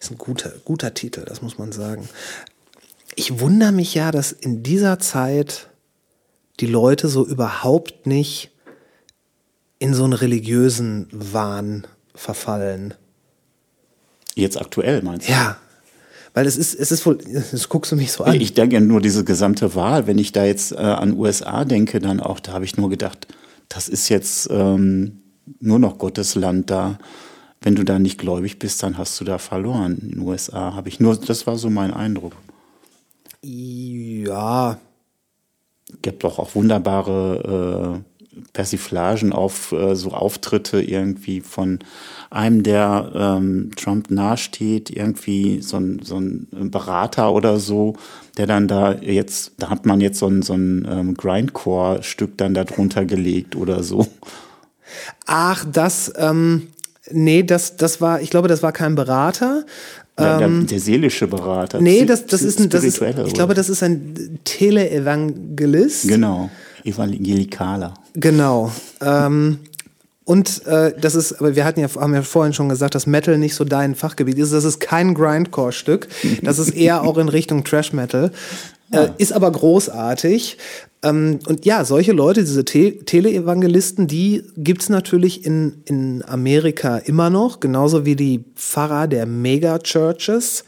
Ist ein guter, guter Titel, das muss man sagen. Ich wundere mich ja, dass in dieser Zeit die Leute so überhaupt nicht in so einen religiösen Wahn verfallen. Jetzt aktuell, meinst du? Ja. Weil es ist, es ist wohl, das guckst du mich so an. Ich denke nur diese gesamte Wahl, wenn ich da jetzt äh, an USA denke, dann auch, da habe ich nur gedacht, das ist jetzt ähm, nur noch Gottes Land da. Wenn du da nicht gläubig bist, dann hast du da verloren. In den USA habe ich nur, das war so mein Eindruck. ja, gibt doch auch wunderbare äh, Persiflagen auf äh, so Auftritte irgendwie von einem, der ähm, Trump nahesteht, irgendwie so ein, so ein Berater oder so, der dann da jetzt, da hat man jetzt so ein, so ein ähm, Grindcore-Stück dann da drunter gelegt oder so. Ach, das, ähm, nee, das, das war, ich glaube, das war kein Berater. Der, der, der seelische Berater. Ähm, Nee, das, das ist ein, das ist, ich glaube, das ist ein Teleevangelist. Genau, evangelikaler. Genau. Ähm, und äh, das ist, aber wir hatten ja, haben ja vorhin schon gesagt, dass Metal nicht so dein Fachgebiet ist. Das ist kein Grindcore-Stück. Das ist eher auch in Richtung Trash Metal. Äh, ist aber großartig. Ähm, und ja, solche Leute, diese Te Teleevangelisten, die gibt's natürlich in, in Amerika immer noch, genauso wie die Pfarrer der Megachurches.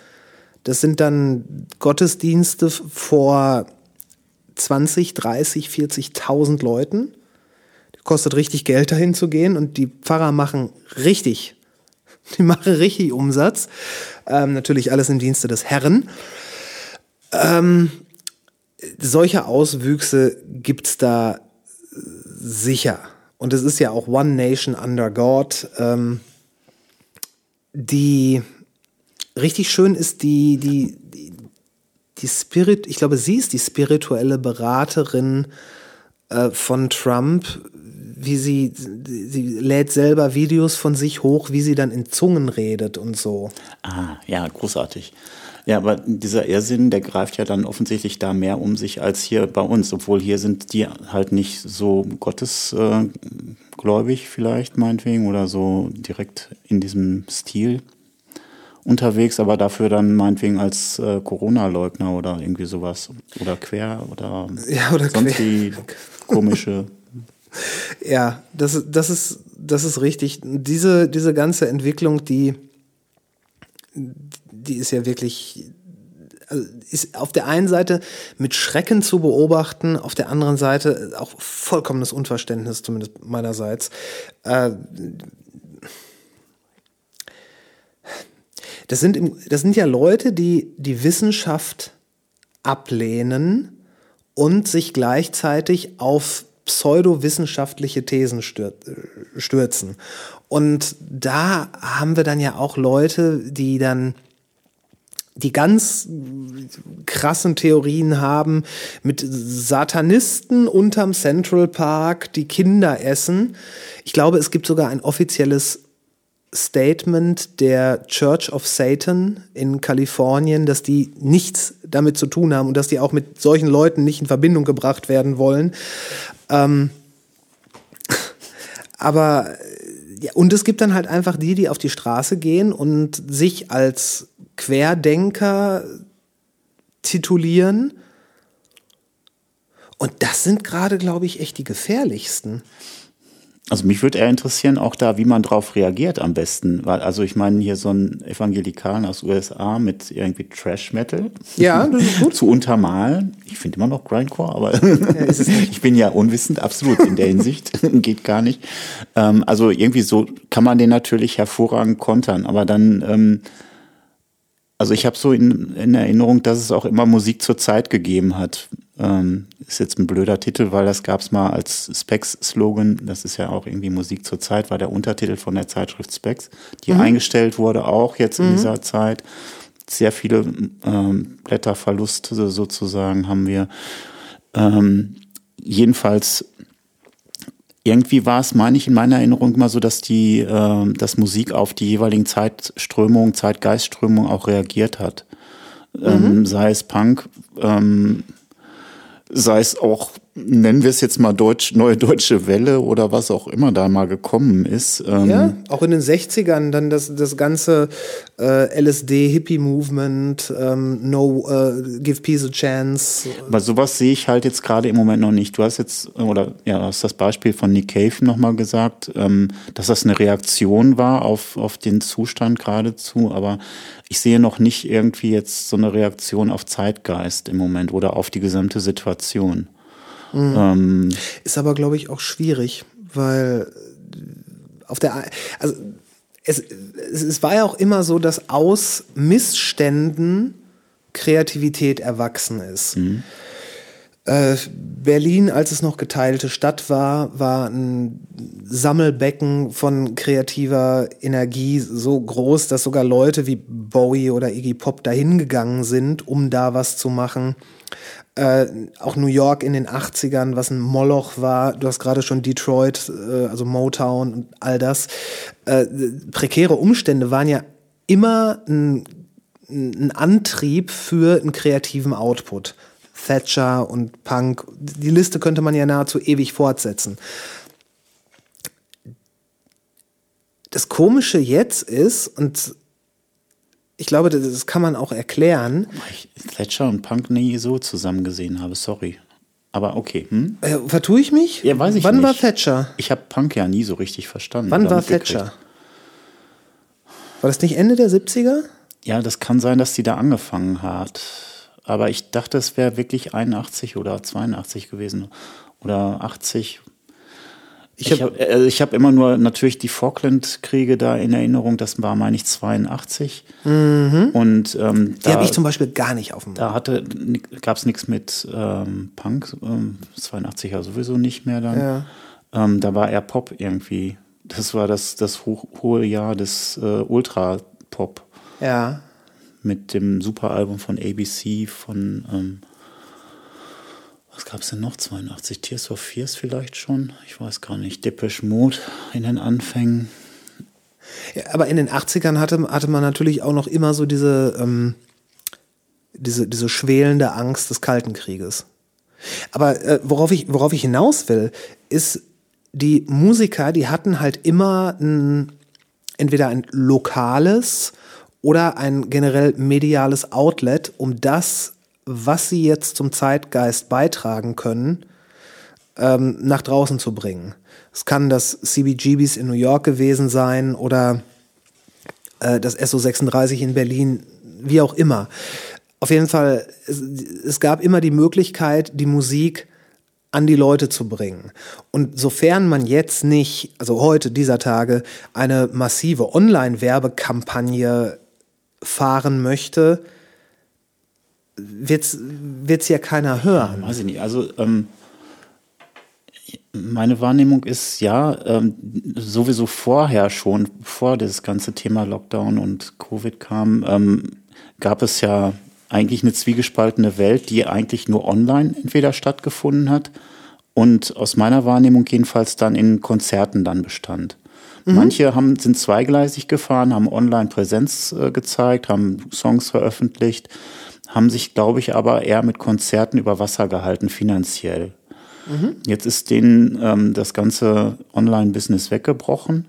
Das sind dann Gottesdienste vor 20, 30, 40.000 Leuten. Kostet richtig Geld dahin zu gehen und die Pfarrer machen richtig, die machen richtig Umsatz. Ähm, natürlich alles im Dienste des Herrn. Ähm, solche Auswüchse gibt's da sicher. Und es ist ja auch One Nation Under God. Ähm, die richtig schön ist die, die, die, Spirit, ich glaube, sie ist die spirituelle Beraterin äh, von Trump, wie sie, sie lädt selber Videos von sich hoch, wie sie dann in Zungen redet und so. Ah, ja, großartig. Ja, aber dieser Irrsinn, der greift ja dann offensichtlich da mehr um sich als hier bei uns, obwohl hier sind die halt nicht so gottesgläubig vielleicht meinetwegen oder so direkt in diesem Stil unterwegs, aber dafür dann meinetwegen als äh, Corona-Leugner oder irgendwie sowas oder quer oder, Ja, oder sonst quer. wie komische. Ja, das, ist- das, ist, das ist richtig. Diese, diese ganze Entwicklung, die, die ist ja wirklich, also ist auf der einen Seite mit Schrecken zu beobachten, auf der anderen Seite auch vollkommenes Unverständnis, zumindest meinerseits. Äh, das sind, im, das sind ja Leute, die die Wissenschaft ablehnen und sich gleichzeitig auf pseudowissenschaftliche Thesen stür stürzen. Und da haben wir dann ja auch Leute, die dann die ganz krassen Theorien haben mit Satanisten unterm Central Park, die Kinder essen. Ich glaube, es gibt sogar ein offizielles Statement der Church of Satan in Kalifornien, dass die nichts damit zu tun haben und dass die auch mit solchen Leuten nicht in Verbindung gebracht werden wollen. Ähm, aber ja, und es gibt dann halt einfach die, die auf die Straße gehen und sich als Querdenker titulieren. Und das sind gerade, glaube ich, echt die gefährlichsten. Also mich würde eher interessieren, auch da, wie man drauf reagiert am besten. Weil, also ich meine, hier so ein Evangelikalen aus USA mit irgendwie Trash-Metal. Ja, das ist gut. Zu untermalen. Ich finde immer noch Grindcore, aber ich bin ja unwissend, absolut in der Hinsicht. Geht gar nicht. Ähm, also irgendwie so kann man den natürlich hervorragend kontern, aber dann, ähm, also ich habe so in, in Erinnerung, dass es auch immer Musik zur Zeit gegeben hat. Ähm, ist jetzt ein blöder Titel, weil das gab es mal als Specs-Slogan. Das ist ja auch irgendwie Musik zur Zeit, war der Untertitel von der Zeitschrift Specs, die mhm. eingestellt wurde, auch jetzt in mhm. dieser Zeit. Sehr viele ähm, Blätterverluste sozusagen haben wir. Ähm, jedenfalls irgendwie war es, meine ich, in meiner Erinnerung immer so, dass die, äh, dass Musik auf die jeweiligen Zeitströmungen, Zeitgeistströmungen auch reagiert hat. Ähm, mhm. sei es Punk, ähm, sei es auch, nennen wir es jetzt mal Deutsch, neue deutsche Welle oder was auch immer da mal gekommen ist. Ähm ja, auch in den 60ern dann das, das ganze äh, LSD-Hippie-Movement, ähm, No, uh, Give Peace a Chance. Aber sowas sehe ich halt jetzt gerade im Moment noch nicht. Du hast jetzt, oder ja, hast das Beispiel von Nick Cave nochmal gesagt, ähm, dass das eine Reaktion war auf, auf den Zustand geradezu, aber ich sehe noch nicht irgendwie jetzt so eine Reaktion auf Zeitgeist im Moment oder auf die gesamte Situation. Mhm. Ähm, ist aber, glaube ich, auch schwierig, weil auf der, also es, es war ja auch immer so, dass aus Missständen Kreativität erwachsen ist. Mhm. Äh, Berlin, als es noch geteilte Stadt war, war ein Sammelbecken von kreativer Energie so groß, dass sogar Leute wie Bowie oder Iggy Pop dahin gegangen sind, um da was zu machen. Äh, auch New York in den 80ern, was ein Moloch war. Du hast gerade schon Detroit, äh, also Motown und all das. Äh, prekäre Umstände waren ja immer ein, ein Antrieb für einen kreativen Output. Thatcher und Punk. Die Liste könnte man ja nahezu ewig fortsetzen. Das Komische jetzt ist, und ich glaube, das kann man auch erklären. Ich Thatcher und Punk nie so zusammen gesehen habe, sorry. Aber okay. Hm? Äh, vertue ich mich? Ja, weiß ich Wann nicht. war Thatcher? Ich habe Punk ja nie so richtig verstanden. Wann war Thatcher? War das nicht Ende der 70er? Ja, das kann sein, dass die da angefangen hat aber ich dachte, es wäre wirklich 81 oder 82 gewesen oder 80. Ich habe hab, also hab immer nur natürlich die Falkland-Kriege da in Erinnerung, das war, meine ich, 82. Mhm. Und ähm, die habe ich zum Beispiel gar nicht auf dem Da gab es nichts mit ähm, Punk, ähm, 82 ja sowieso nicht mehr dann. Ja. Ähm, da war eher Pop irgendwie. Das war das, das hohe Jahr des äh, Ultra-Pop. Ja mit dem Superalbum von ABC von, ähm, was gab es denn noch? 82 Tears for Fears vielleicht schon? Ich weiß gar nicht. Depeche Mode in den Anfängen. Ja, aber in den 80ern hatte, hatte man natürlich auch noch immer so diese, ähm, diese, diese schwelende Angst des Kalten Krieges. Aber äh, worauf, ich, worauf ich hinaus will, ist, die Musiker, die hatten halt immer ein, entweder ein lokales oder ein generell mediales Outlet, um das, was sie jetzt zum Zeitgeist beitragen können, ähm, nach draußen zu bringen. Es kann das CBGBs in New York gewesen sein oder äh, das SO36 in Berlin, wie auch immer. Auf jeden Fall, es, es gab immer die Möglichkeit, die Musik an die Leute zu bringen. Und sofern man jetzt nicht, also heute dieser Tage, eine massive Online-Werbekampagne fahren möchte, wird es ja keiner hören. weiß ich nicht. Also ähm, meine Wahrnehmung ist ja ähm, sowieso vorher schon, bevor das ganze Thema Lockdown und Covid kam, ähm, gab es ja eigentlich eine zwiegespaltene Welt, die eigentlich nur online entweder stattgefunden hat und aus meiner Wahrnehmung jedenfalls dann in Konzerten dann bestand. Manche haben, sind zweigleisig gefahren, haben online Präsenz äh, gezeigt, haben Songs veröffentlicht, haben sich, glaube ich, aber eher mit Konzerten über Wasser gehalten, finanziell. Jetzt ist denen ähm, das ganze Online-Business weggebrochen.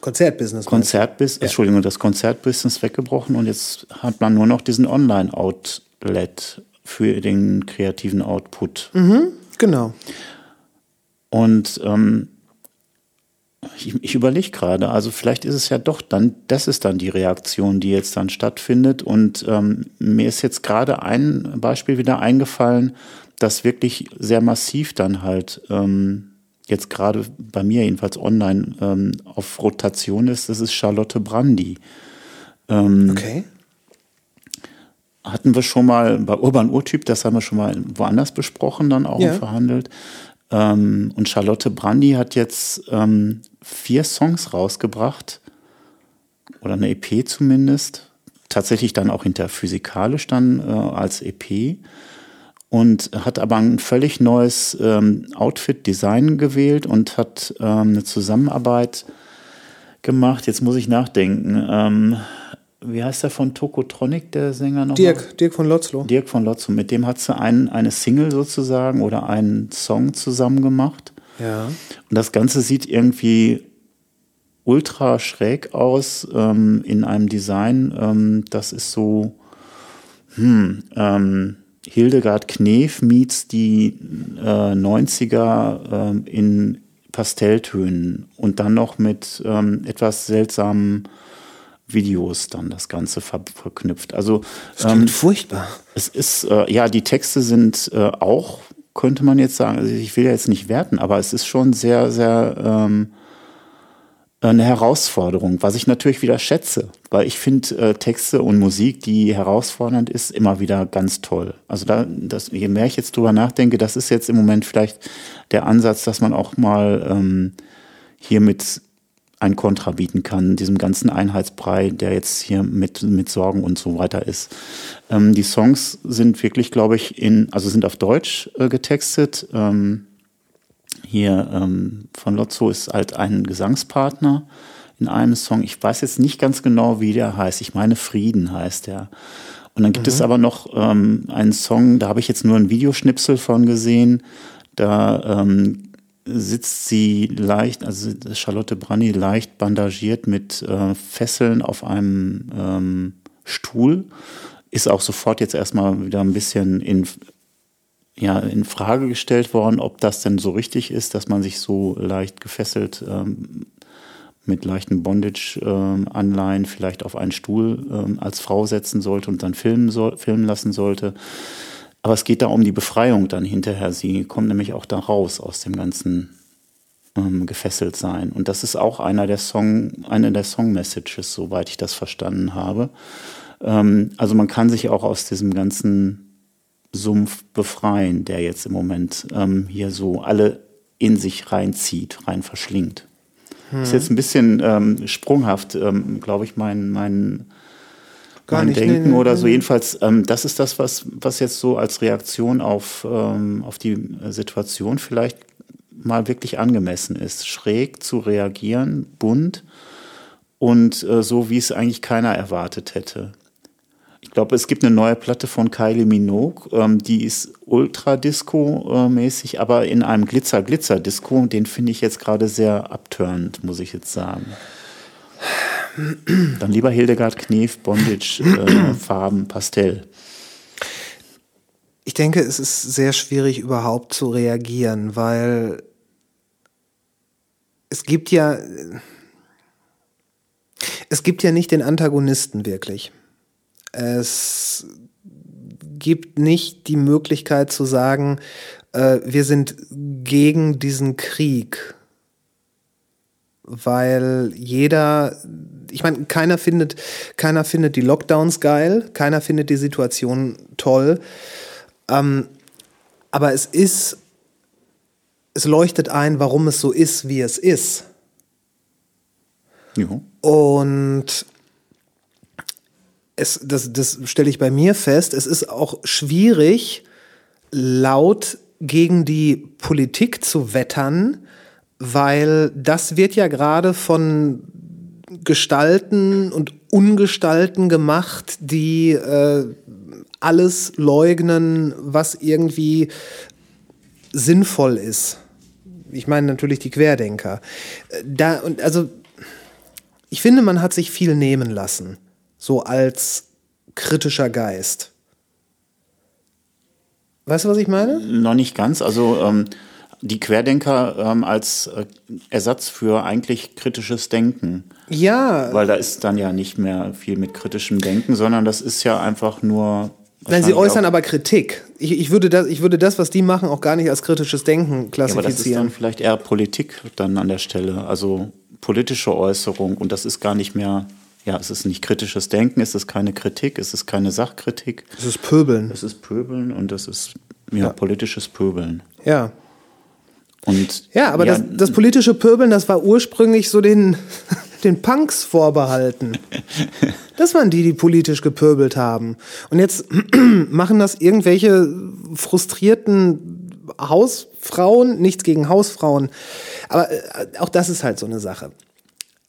Konzertbusiness. Konzertbusiness, Entschuldigung, das Konzertbusiness weggebrochen und jetzt hat man nur noch diesen Online-Outlet für den kreativen Output. Genau. Und ähm, ich, ich überlege gerade, also vielleicht ist es ja doch dann, das ist dann die Reaktion, die jetzt dann stattfindet. Und ähm, mir ist jetzt gerade ein Beispiel wieder eingefallen, das wirklich sehr massiv dann halt ähm, jetzt gerade bei mir jedenfalls online ähm, auf Rotation ist. Das ist Charlotte Brandy. Okay. hatten wir schon mal bei Urban Urtyp, das haben wir schon mal woanders besprochen, dann auch Ja. und verhandelt. Ähm, und Charlotte Brandy hat jetzt ähm, vier Songs rausgebracht, oder eine EP zumindest. Tatsächlich dann auch hinter physikalisch dann äh, als EP. Und hat aber ein völlig neues ähm, Outfit-Design gewählt und hat ähm, eine Zusammenarbeit gemacht. Jetzt muss ich nachdenken. Ähm, wie heißt der von Tokotronic, der Sänger noch? Dirk, Dirk von Lotzlow. Dirk von Lotzo, mit dem hat sie ein, eine Single sozusagen oder einen Song zusammen gemacht. Ja. Und das Ganze sieht irgendwie ultra schräg aus ähm, in einem Design. Ähm, das ist so, hm, ähm, Hildegard Knef meets die äh, 90er ähm, in Pastelltönen und dann noch mit ähm, etwas seltsamen Videos dann das Ganze ver verknüpft. Also ähm, furchtbar. es ist, äh, ja, die Texte sind äh, auch, könnte man jetzt sagen, also ich will ja jetzt nicht werten, aber es ist schon sehr, sehr ähm, eine Herausforderung, was ich natürlich wieder schätze, weil ich finde äh, Texte und Musik, die herausfordernd ist, immer wieder ganz toll. Also da, das, je mehr ich jetzt drüber nachdenke, das ist jetzt im Moment vielleicht der Ansatz, dass man auch mal ähm, hier mit ein Kontra bieten kann, diesem ganzen Einheitsbrei, der jetzt hier mit, mit Sorgen und so weiter ist. Ähm, die Songs sind wirklich, glaube ich, in, also sind auf Deutsch äh, getextet. Ähm, hier ähm, von Lotso ist halt ein Gesangspartner in einem Song. Ich weiß jetzt nicht ganz genau, wie der heißt. Ich meine, Frieden heißt der. Und dann gibt es aber noch ähm, einen Song, da habe ich jetzt nur einen Videoschnipsel von gesehen. Da ähm, sitzt sie leicht, also Charlotte Brandy leicht bandagiert mit äh, Fesseln auf einem ähm, Stuhl. Ist auch sofort jetzt erstmal wieder ein bisschen in, ja, in Frage gestellt worden, ob das denn so richtig ist, dass man sich so leicht gefesselt ähm, mit leichten Bondage-Anleihen vielleicht auf einen Stuhl ähm, als Frau setzen sollte und dann filmen, soll, filmen lassen sollte. Aber es geht da um die Befreiung dann hinterher. Sie kommt nämlich auch da raus aus dem ganzen ähm, gefesselt sein. Und das ist auch einer der Song, eine der Song-Messages, soweit ich das verstanden habe. Ähm, also man kann sich auch aus diesem ganzen Sumpf befreien, der jetzt im Moment ähm, hier so alle in sich reinzieht, rein verschlingt. Ist jetzt ein bisschen ähm, sprunghaft, ähm, glaube ich, mein, mein, Gar nicht, Denken nee, nee, oder so. nee. Jedenfalls, ähm, das ist das, was, was jetzt so als Reaktion auf, ähm, auf die äh, Situation vielleicht mal wirklich angemessen ist. Schräg zu reagieren, bunt und äh, so, wie es eigentlich keiner erwartet hätte. Ich glaube, es gibt eine neue Platte von Kylie Minogue, ähm, die ist ultra-disco-mäßig, aber in einem Glitzer-Glitzer-Disco. Den finde ich jetzt gerade sehr abturnend, muss ich jetzt sagen. Dann lieber Hildegard Knef, Bondage, äh, Farben, Pastell. Ich denke, es ist sehr schwierig überhaupt zu reagieren, weil es gibt ja es gibt ja nicht den Antagonisten wirklich. Es gibt nicht die Möglichkeit zu sagen, äh, wir sind gegen diesen Krieg, weil jeder, ich meine, keiner findet, keiner findet die Lockdowns geil, keiner findet die Situation toll, ähm, aber es ist, es leuchtet ein, warum es so ist, wie es ist. Jo. Und es, das, das stelle ich bei mir fest, es ist auch schwierig, laut gegen die Politik zu wettern, weil das wird ja gerade von Gestalten und Ungestalten gemacht, die äh, alles leugnen, was irgendwie sinnvoll ist. Ich meine natürlich die Querdenker. Äh, Da, und also, ich finde, man hat sich viel nehmen lassen. So als kritischer Geist. Weißt du, was ich meine? Noch nicht ganz. Also ähm, die Querdenker ähm, als äh, Ersatz für eigentlich kritisches Denken. Ja. Weil da ist dann ja nicht mehr viel mit kritischem Denken, sondern das ist ja einfach nur. Nein, sie äußern aber Kritik. Ich, ich, würde das, ich würde das, was die machen, auch gar nicht als kritisches Denken Ja, aber das ist dann klassifizieren. vielleicht eher Politik dann an der Stelle. Also politische Äußerung. Und das ist gar nicht mehr, ja, es ist nicht kritisches Denken, es ist keine Kritik, es ist keine Sachkritik. das ist Pöbeln. Es ist Pöbeln und das ist ja, politisches Pöbeln. Ja. Und Ja, aber Das, das politische Pöbeln, das war ursprünglich so den, den Punks vorbehalten. Das waren die, die politisch gepöbelt haben. Und jetzt machen das irgendwelche frustrierten Hausfrauen, nichts gegen Hausfrauen. Aber äh, auch das ist halt so eine Sache.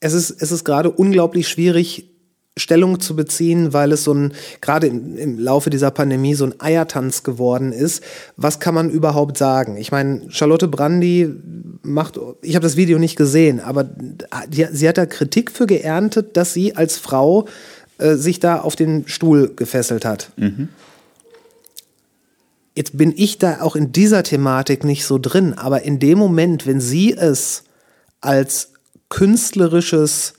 Es ist, es ist gerade unglaublich schwierig, Stellung zu beziehen, weil es so ein, gerade im, im Laufe dieser Pandemie so ein Eiertanz geworden ist. Was kann man überhaupt sagen? Ich meine, Charlotte Brandy macht, ich habe das Video nicht gesehen, aber die, sie hat da Kritik für geerntet, dass sie als Frau äh, sich da auf den Stuhl gefesselt hat. Jetzt bin ich da auch in dieser Thematik nicht so drin, aber in dem Moment, wenn sie es als künstlerisches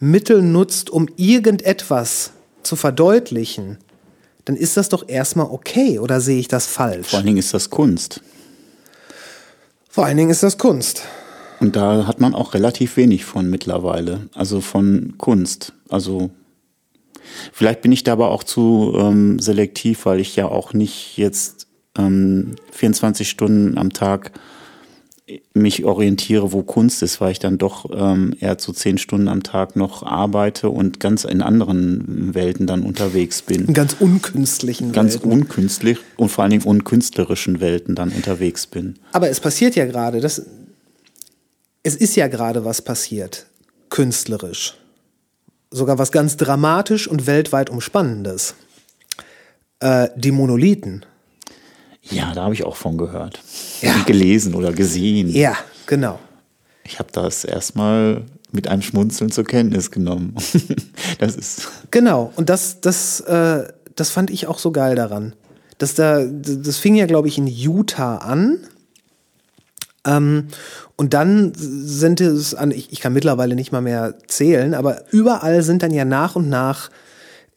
Mittel nutzt, um irgendetwas zu verdeutlichen, dann ist das doch erstmal okay, oder sehe ich das falsch? vor allen Dingen ist das Kunst. Vor allen Dingen ist das Kunst. Und da hat man auch relativ wenig von mittlerweile. Also von Kunst. Also vielleicht bin ich da aber auch zu ähm, selektiv, weil ich ja auch nicht jetzt ähm, 24 Stunden am Tag mich orientiere, wo Kunst ist, weil ich dann doch ähm, eher zu 10 Stunden am Tag noch arbeite und ganz in anderen Welten dann unterwegs bin. In ganz unkünstlichen Ganz Welten. unkünstlich und vor allen Dingen unkünstlerischen Welten dann unterwegs bin. Aber es passiert ja gerade, das, es ist ja gerade was passiert, künstlerisch. Sogar was ganz dramatisch und weltweit umspannendes. Äh, die Monolithen. Ja, da habe ich auch von gehört. Ja. Gelesen oder gesehen. Ja, genau. Ich habe das erstmal mit einem Schmunzeln zur Kenntnis genommen. das ist. Genau, und das, das, äh, das fand ich auch so geil daran. Das, da, das fing ja, glaube ich, in Utah an. Ähm, und dann sind es an, ich, ich kann mittlerweile nicht mal mehr zählen, aber überall sind dann ja nach und nach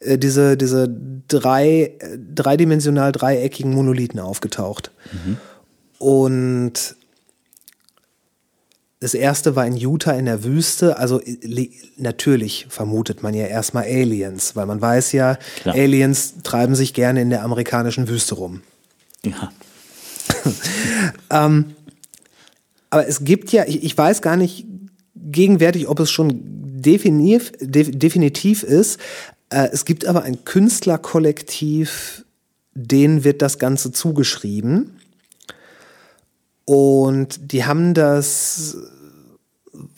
äh, diese, diese drei, äh, dreidimensional dreieckigen Monolithen aufgetaucht. Und das erste war in Utah in der Wüste. Also li- natürlich vermutet man ja erstmal Aliens, weil man weiß ja, Klar. Aliens treiben sich gerne in der amerikanischen Wüste rum. Ja. Aber es gibt ja, ich, ich weiß gar nicht gegenwärtig, ob es schon definitiv, de, definitiv ist. Äh, es gibt aber ein Künstlerkollektiv, denen wird das Ganze zugeschrieben. Und die haben das,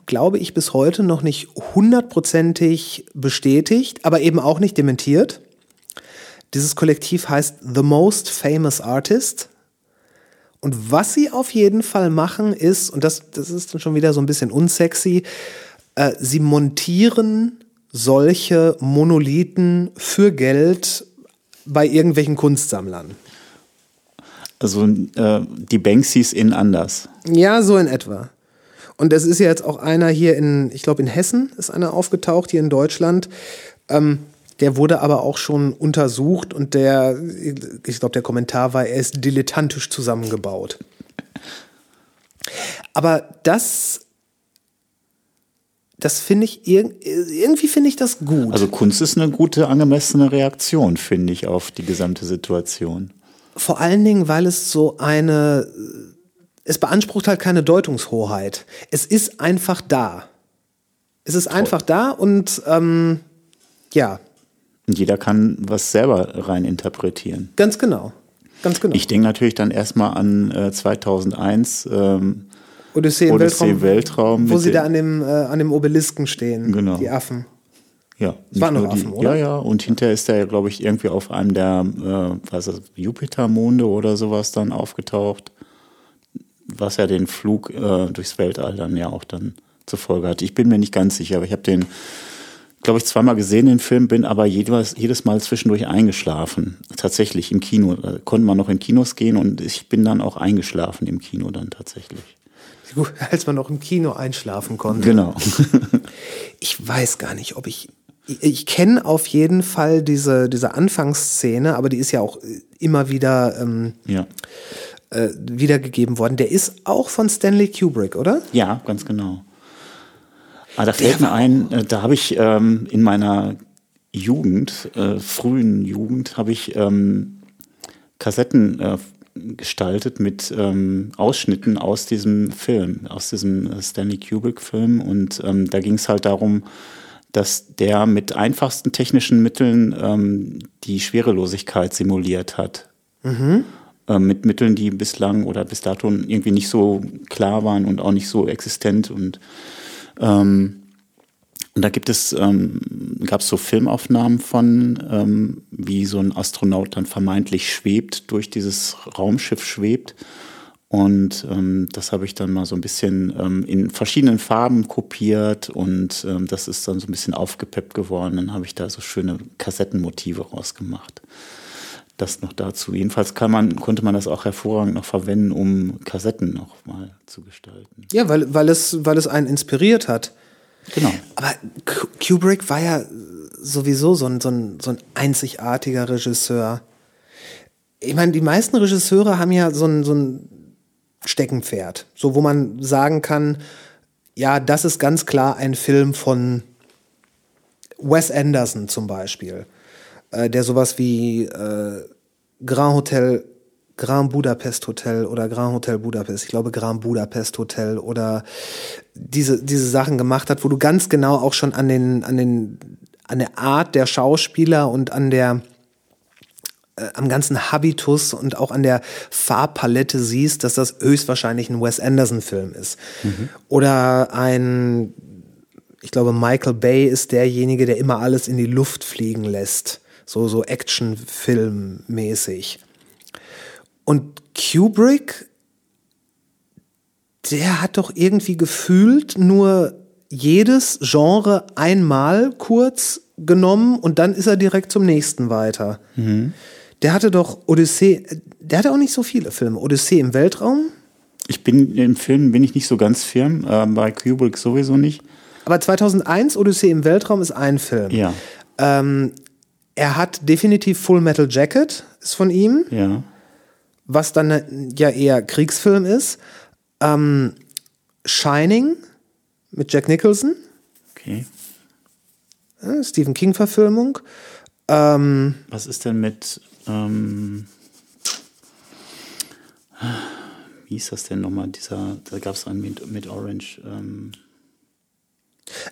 glaube ich, bis heute noch nicht hundertprozentig bestätigt, aber eben auch nicht dementiert. Dieses Kollektiv heißt The Most Famous Artist. Und was sie auf jeden Fall machen ist, und das, das ist dann schon wieder so ein bisschen unsexy, äh, sie montieren solche Monolithen für Geld bei irgendwelchen Kunstsammlern. Also äh, die Banksys in anders. Ja, so in etwa. Und es ist ja jetzt auch einer hier in, ich glaube in Hessen ist einer aufgetaucht, hier in Deutschland. Ähm, der wurde aber auch schon untersucht und der, ich glaube, der Kommentar war, er ist dilettantisch zusammengebaut. Aber das, das finde ich, irg irgendwie finde ich das gut. Also Kunst ist eine gute, angemessene Reaktion, finde ich, auf die gesamte Situation. Vor allen Dingen, weil es so eine, es beansprucht halt keine Deutungshoheit. Es ist einfach da. Es ist einfach da und ähm, ja, Und jeder kann was selber rein interpretieren. Ganz genau. Ganz genau. Ich denke natürlich dann erstmal an äh, 2001, ähm, Odyssee im Odyssee Weltraum, Weltraum wo sie da an dem, äh, an dem Obelisken stehen, Genau. die Affen. ja, Es waren noch Affen, oder? Ja, ja, und hinterher ist er ja, glaube ich, irgendwie auf einem der, äh, was ist Jupitermonde oder sowas dann aufgetaucht, was ja den Flug äh, durchs Weltall dann ja auch dann zur Folge hat. Ich bin mir nicht ganz sicher, aber ich habe den, glaube ich, zweimal gesehen, den Film, bin aber jedes, jedes Mal zwischendurch eingeschlafen. Tatsächlich im Kino. Da konnte man noch in Kinos gehen und ich bin dann auch eingeschlafen im Kino dann tatsächlich. Als man noch im Kino einschlafen konnte. Genau. Ich weiß gar nicht, ob ich. Ich, ich kenne auf jeden Fall diese, diese Anfangsszene, aber die ist ja auch äh, immer wieder ähm, ja. äh, wiedergegeben worden. Der ist auch von Stanley Kubrick, oder? Ja, ganz genau. Aber da fällt mir ein, äh, da habe ich ähm, in meiner Jugend, äh, frühen Jugend, habe ich ähm, Kassetten äh, gestaltet mit ähm, Ausschnitten aus diesem Film, aus diesem Stanley Kubrick-Film. Und ähm, da ging es halt darum, dass der mit einfachsten technischen Mitteln ähm, die Schwerelosigkeit simuliert hat äh, mit Mitteln, die bislang oder bis dato irgendwie nicht so klar waren und auch nicht so existent. Und, ähm, und da gibt es, ähm, gab es so Filmaufnahmen von, ähm, wie so ein Astronaut dann vermeintlich schwebt, durch dieses Raumschiff schwebt. Und ähm, das habe ich dann mal so ein bisschen ähm, in verschiedenen Farben kopiert und ähm, das ist dann so ein bisschen aufgepeppt geworden. Dann habe ich da so schöne Kassettenmotive rausgemacht das noch dazu. Jedenfalls kann man, konnte man das auch hervorragend noch verwenden, um Kassetten noch mal zu gestalten. Ja, weil, weil, es, weil es einen inspiriert hat. Genau. Aber Ku- Kubrick war ja sowieso so ein, so ein, so ein einzigartiger Regisseur. Ich meine, die meisten Regisseure haben ja so ein, so ein Steckenpferd, so wo man sagen kann, ja, das ist ganz klar ein Film von Wes Anderson zum Beispiel, äh, der sowas wie äh, Grand Hotel, Grand Budapest Hotel oder Grand Hotel Budapest, ich glaube Grand Budapest Hotel oder diese, diese Sachen gemacht hat, wo du ganz genau auch schon an den, an den, an der Art der Schauspieler und an der, äh, am ganzen Habitus und auch an der Farbpalette siehst, dass das höchstwahrscheinlich ein Wes Anderson-Film ist. Oder ein, ich glaube, Michael Bay ist derjenige, der immer alles in die Luft fliegen lässt. So, so Action-Film-mäßig. Und Kubrick, der hat doch irgendwie gefühlt nur jedes Genre einmal kurz genommen und dann ist er direkt zum nächsten weiter. Der hatte doch Odyssee, der hatte auch nicht so viele Filme. Odyssee im Weltraum, Ich bin im Film bin ich nicht so ganz firm, äh, bei Kubrick sowieso nicht. aber 2001 Odyssee im Weltraum ist ein Film. Ja, Ähm, er hat definitiv Full Metal Jacket, ist von ihm, ja. Was dann äh, ja eher Kriegsfilm ist. Ähm, Shining mit Jack Nicholson, Okay. Stephen King-Verfilmung. Ähm, Was ist denn mit ähm, wie hieß das denn nochmal? Dieser, da gab es einen mit, mit Orange. Ähm,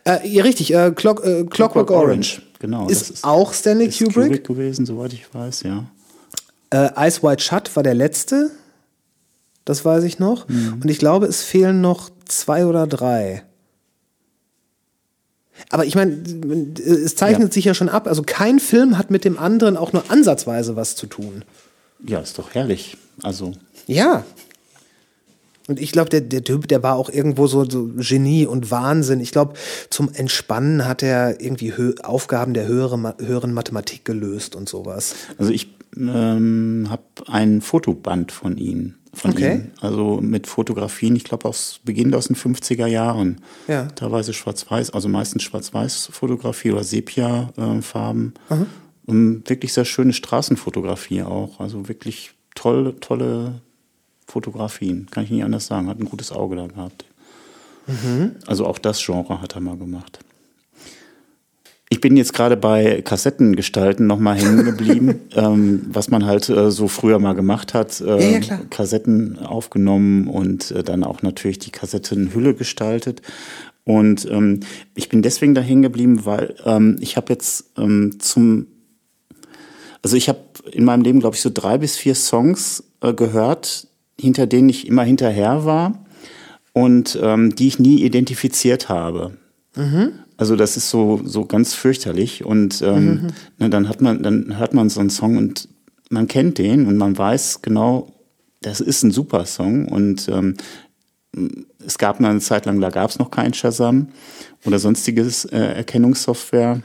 äh, ja, richtig, äh, Clock, äh, Clockwork Orange. Genau. Ist, auch Stanley ist Kubrick. gewesen, soweit ich weiß, ja. Äh, Ice White Shut war der letzte. Das weiß ich noch. Mhm. Und ich glaube, es fehlen noch zwei oder drei. Aber ich meine, es zeichnet Ja. sich ja schon ab. Also kein Film hat mit dem anderen auch nur ansatzweise was zu tun. Ja, ist doch herrlich. Also, Ja. Und ich glaube, der, der Typ, der war auch irgendwo so, so Genie und Wahnsinn. Ich glaube, zum Entspannen hat er irgendwie Hö Aufgaben der höhere, Ma- höheren Mathematik gelöst und sowas. also ich ähm, habe ein Fotoband von ihm. Von Okay. ihm. Also mit Fotografien, ich glaube aus Beginn aus den 50er Jahren. Ja. Teilweise schwarz-weiß, also meistens schwarz-weiß-Fotografie oder Sepia-Farben. Und wirklich sehr schöne Straßenfotografie auch. Also wirklich tolle, tolle Fotografien. Kann ich nicht anders sagen. Hat ein gutes Auge da gehabt. Also auch das Genre hat er mal gemacht. Ich bin jetzt gerade bei Kassettengestalten nochmal hängen geblieben, ähm, was man halt äh, so früher mal gemacht hat. Äh, Ja, ja, klar. Kassetten aufgenommen und äh, dann auch natürlich die Kassettenhülle gestaltet. Und ähm, ich bin deswegen da hängen geblieben, weil ähm, ich habe jetzt ähm, zum Also ich habe in meinem Leben, glaube ich, so drei bis vier Songs äh, gehört, hinter denen ich immer hinterher war und ähm, die ich nie identifiziert habe. Also das ist so so ganz fürchterlich und ähm, na, dann hat man dann hört man so einen Song und man kennt den und man weiß genau, das ist ein super Song und ähm, es gab mal eine Zeit lang, da gab es noch kein Shazam oder sonstiges äh, Erkennungssoftware.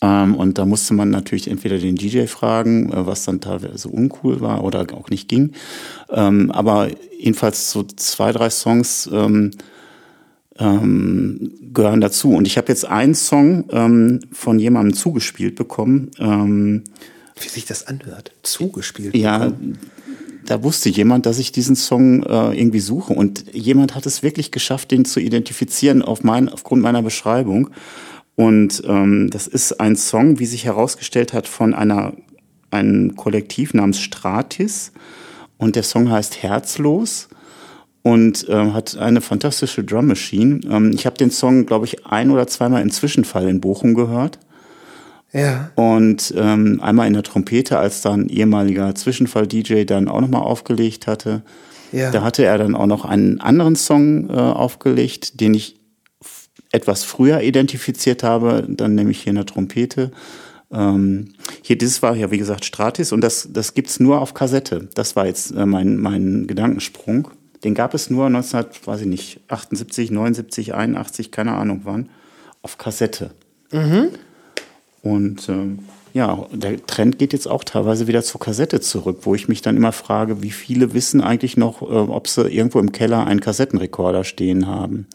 Ähm, und da musste man natürlich entweder den DJ fragen, äh, was dann teilweise uncool war oder auch nicht ging. Ähm, aber jedenfalls so zwei, drei Songs ähm, gehören dazu. Und ich habe jetzt einen Song ähm, von jemandem zugespielt bekommen. Ähm, Wie sich das anhört. Zugespielt. ja, da wusste jemand, dass ich diesen Song äh, irgendwie suche. Und jemand hat es wirklich geschafft, den zu identifizieren auf mein, aufgrund meiner Beschreibung. Und ähm, das ist ein Song, wie sich herausgestellt hat, von einer, einem Kollektiv namens Stratis. Und der Song heißt Herzlos und ähm, hat eine fantastische Drum Machine. Ähm, ich habe den Song, glaube ich, ein oder zweimal im Zwischenfall in Bochum gehört. Ja. Und ähm, einmal in der Trompete, als dann ehemaliger Zwischenfall-DJ dann auch nochmal aufgelegt hatte. Ja. Da hatte er dann auch noch einen anderen Song äh, aufgelegt, den ich etwas früher identifiziert habe, dann nämlich hier in der Trompete. Ähm, hier, dieses war ja wie gesagt Stratis und das, das gibt's nur auf Kassette. Das war jetzt äh, mein, mein Gedankensprung. Den gab es nur 19, weiß ich nicht, 78, 79, 81, keine Ahnung wann, auf Kassette. Und ähm, ja, der Trend geht jetzt auch teilweise wieder zur Kassette zurück, wo ich mich dann immer frage, wie viele wissen eigentlich noch, äh, ob sie irgendwo im Keller einen Kassettenrekorder stehen haben.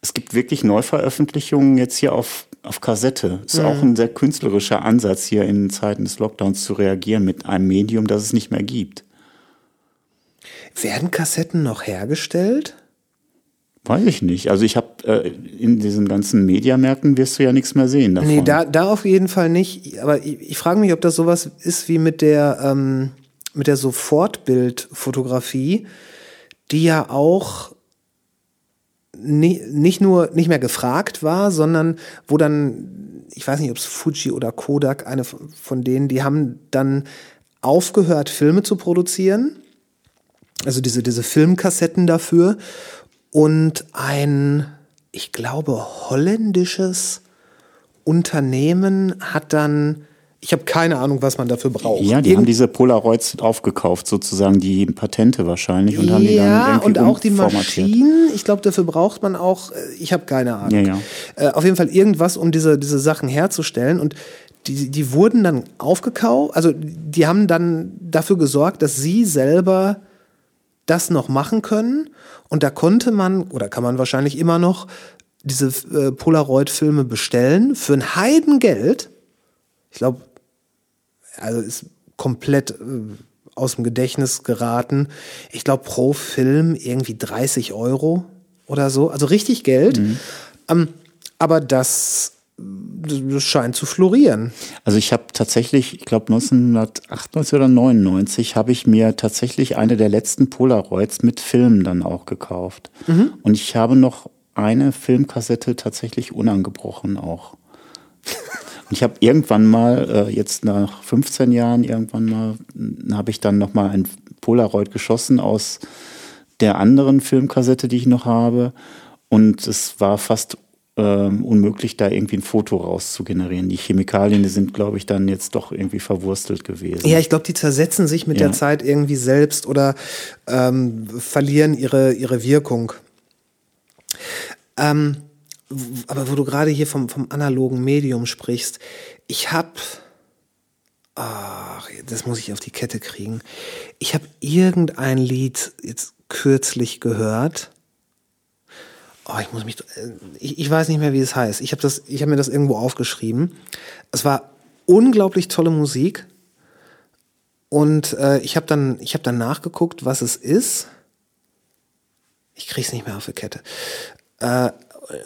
Es gibt wirklich Neuveröffentlichungen jetzt hier auf, auf Kassette. Ist auch ein sehr künstlerischer Ansatz, hier in Zeiten des Lockdowns zu reagieren mit einem Medium, das es nicht mehr gibt. Werden Kassetten noch hergestellt? Weiß ich nicht. Also ich habe äh, in diesen ganzen Mediamärkten wirst du ja nichts mehr sehen davon. Nee, da, da auf jeden Fall nicht. Aber ich, ich frage mich, ob das sowas ist wie mit der, ähm, mit der Sofortbildfotografie, die ja auch ni nicht nur nicht mehr gefragt war, sondern wo dann, ich weiß nicht, ob es Fuji oder Kodak, eine von denen, die haben dann aufgehört, Filme zu produzieren. Also diese, diese Filmkassetten dafür. Und ein, ich glaube, holländisches Unternehmen hat dann, ich habe keine Ahnung, was man dafür braucht. Ja, die haben Irgend- diese Polaroids aufgekauft, sozusagen die Patente wahrscheinlich und haben die dann ja, irgendwie und auch die. Maschinen. Ich glaube, dafür braucht man auch, äh, ich habe keine Ahnung. Ja, ja. Äh, auf jeden Fall irgendwas, um diese, diese Sachen herzustellen. Und die, die wurden dann aufgekauft, also die haben dann dafür gesorgt, dass sie selber das noch machen können. Und da konnte man, oder kann man wahrscheinlich immer noch, diese äh, Polaroid-Filme bestellen für ein Heidengeld. Ich glaube, also ist komplett äh, aus dem Gedächtnis geraten. Ich glaube, pro Film irgendwie 30 Euro oder so. Also richtig Geld. Ähm, aber das, das scheint zu florieren. Also ich habe tatsächlich, ich glaube 1998 oder 99 habe ich mir tatsächlich eine der letzten Polaroids mit Filmen dann auch gekauft. Mhm. Und ich habe noch eine Filmkassette tatsächlich unangebrochen auch. Und ich habe irgendwann mal, äh, jetzt nach 15 Jahren, irgendwann mal, m, habe ich dann noch mal ein Polaroid geschossen aus der anderen Filmkassette, die ich noch habe. Und es war fast ähm, unmöglich, da irgendwie ein Foto raus zu generieren. Die Chemikalien, die sind, glaube ich, dann jetzt doch irgendwie verwurstelt gewesen. Ja, ich glaube, die zersetzen sich mit Ja. der Zeit irgendwie selbst oder ähm, verlieren ihre, ihre Wirkung. Ähm, aber wo du gerade hier vom, vom analogen Medium sprichst, ich habe, ach, das muss ich auf die Kette kriegen. Ich habe irgendein Lied jetzt kürzlich gehört. Oh, ich muss mich, äh, ich, ich weiß nicht mehr, wie es heißt. Ich habe das, ich habe mir das irgendwo aufgeschrieben. Es war unglaublich tolle Musik. Und äh, ich habe dann, ich habe dann nachgeguckt, was es ist. Ich krieg's nicht mehr auf die Kette. Äh,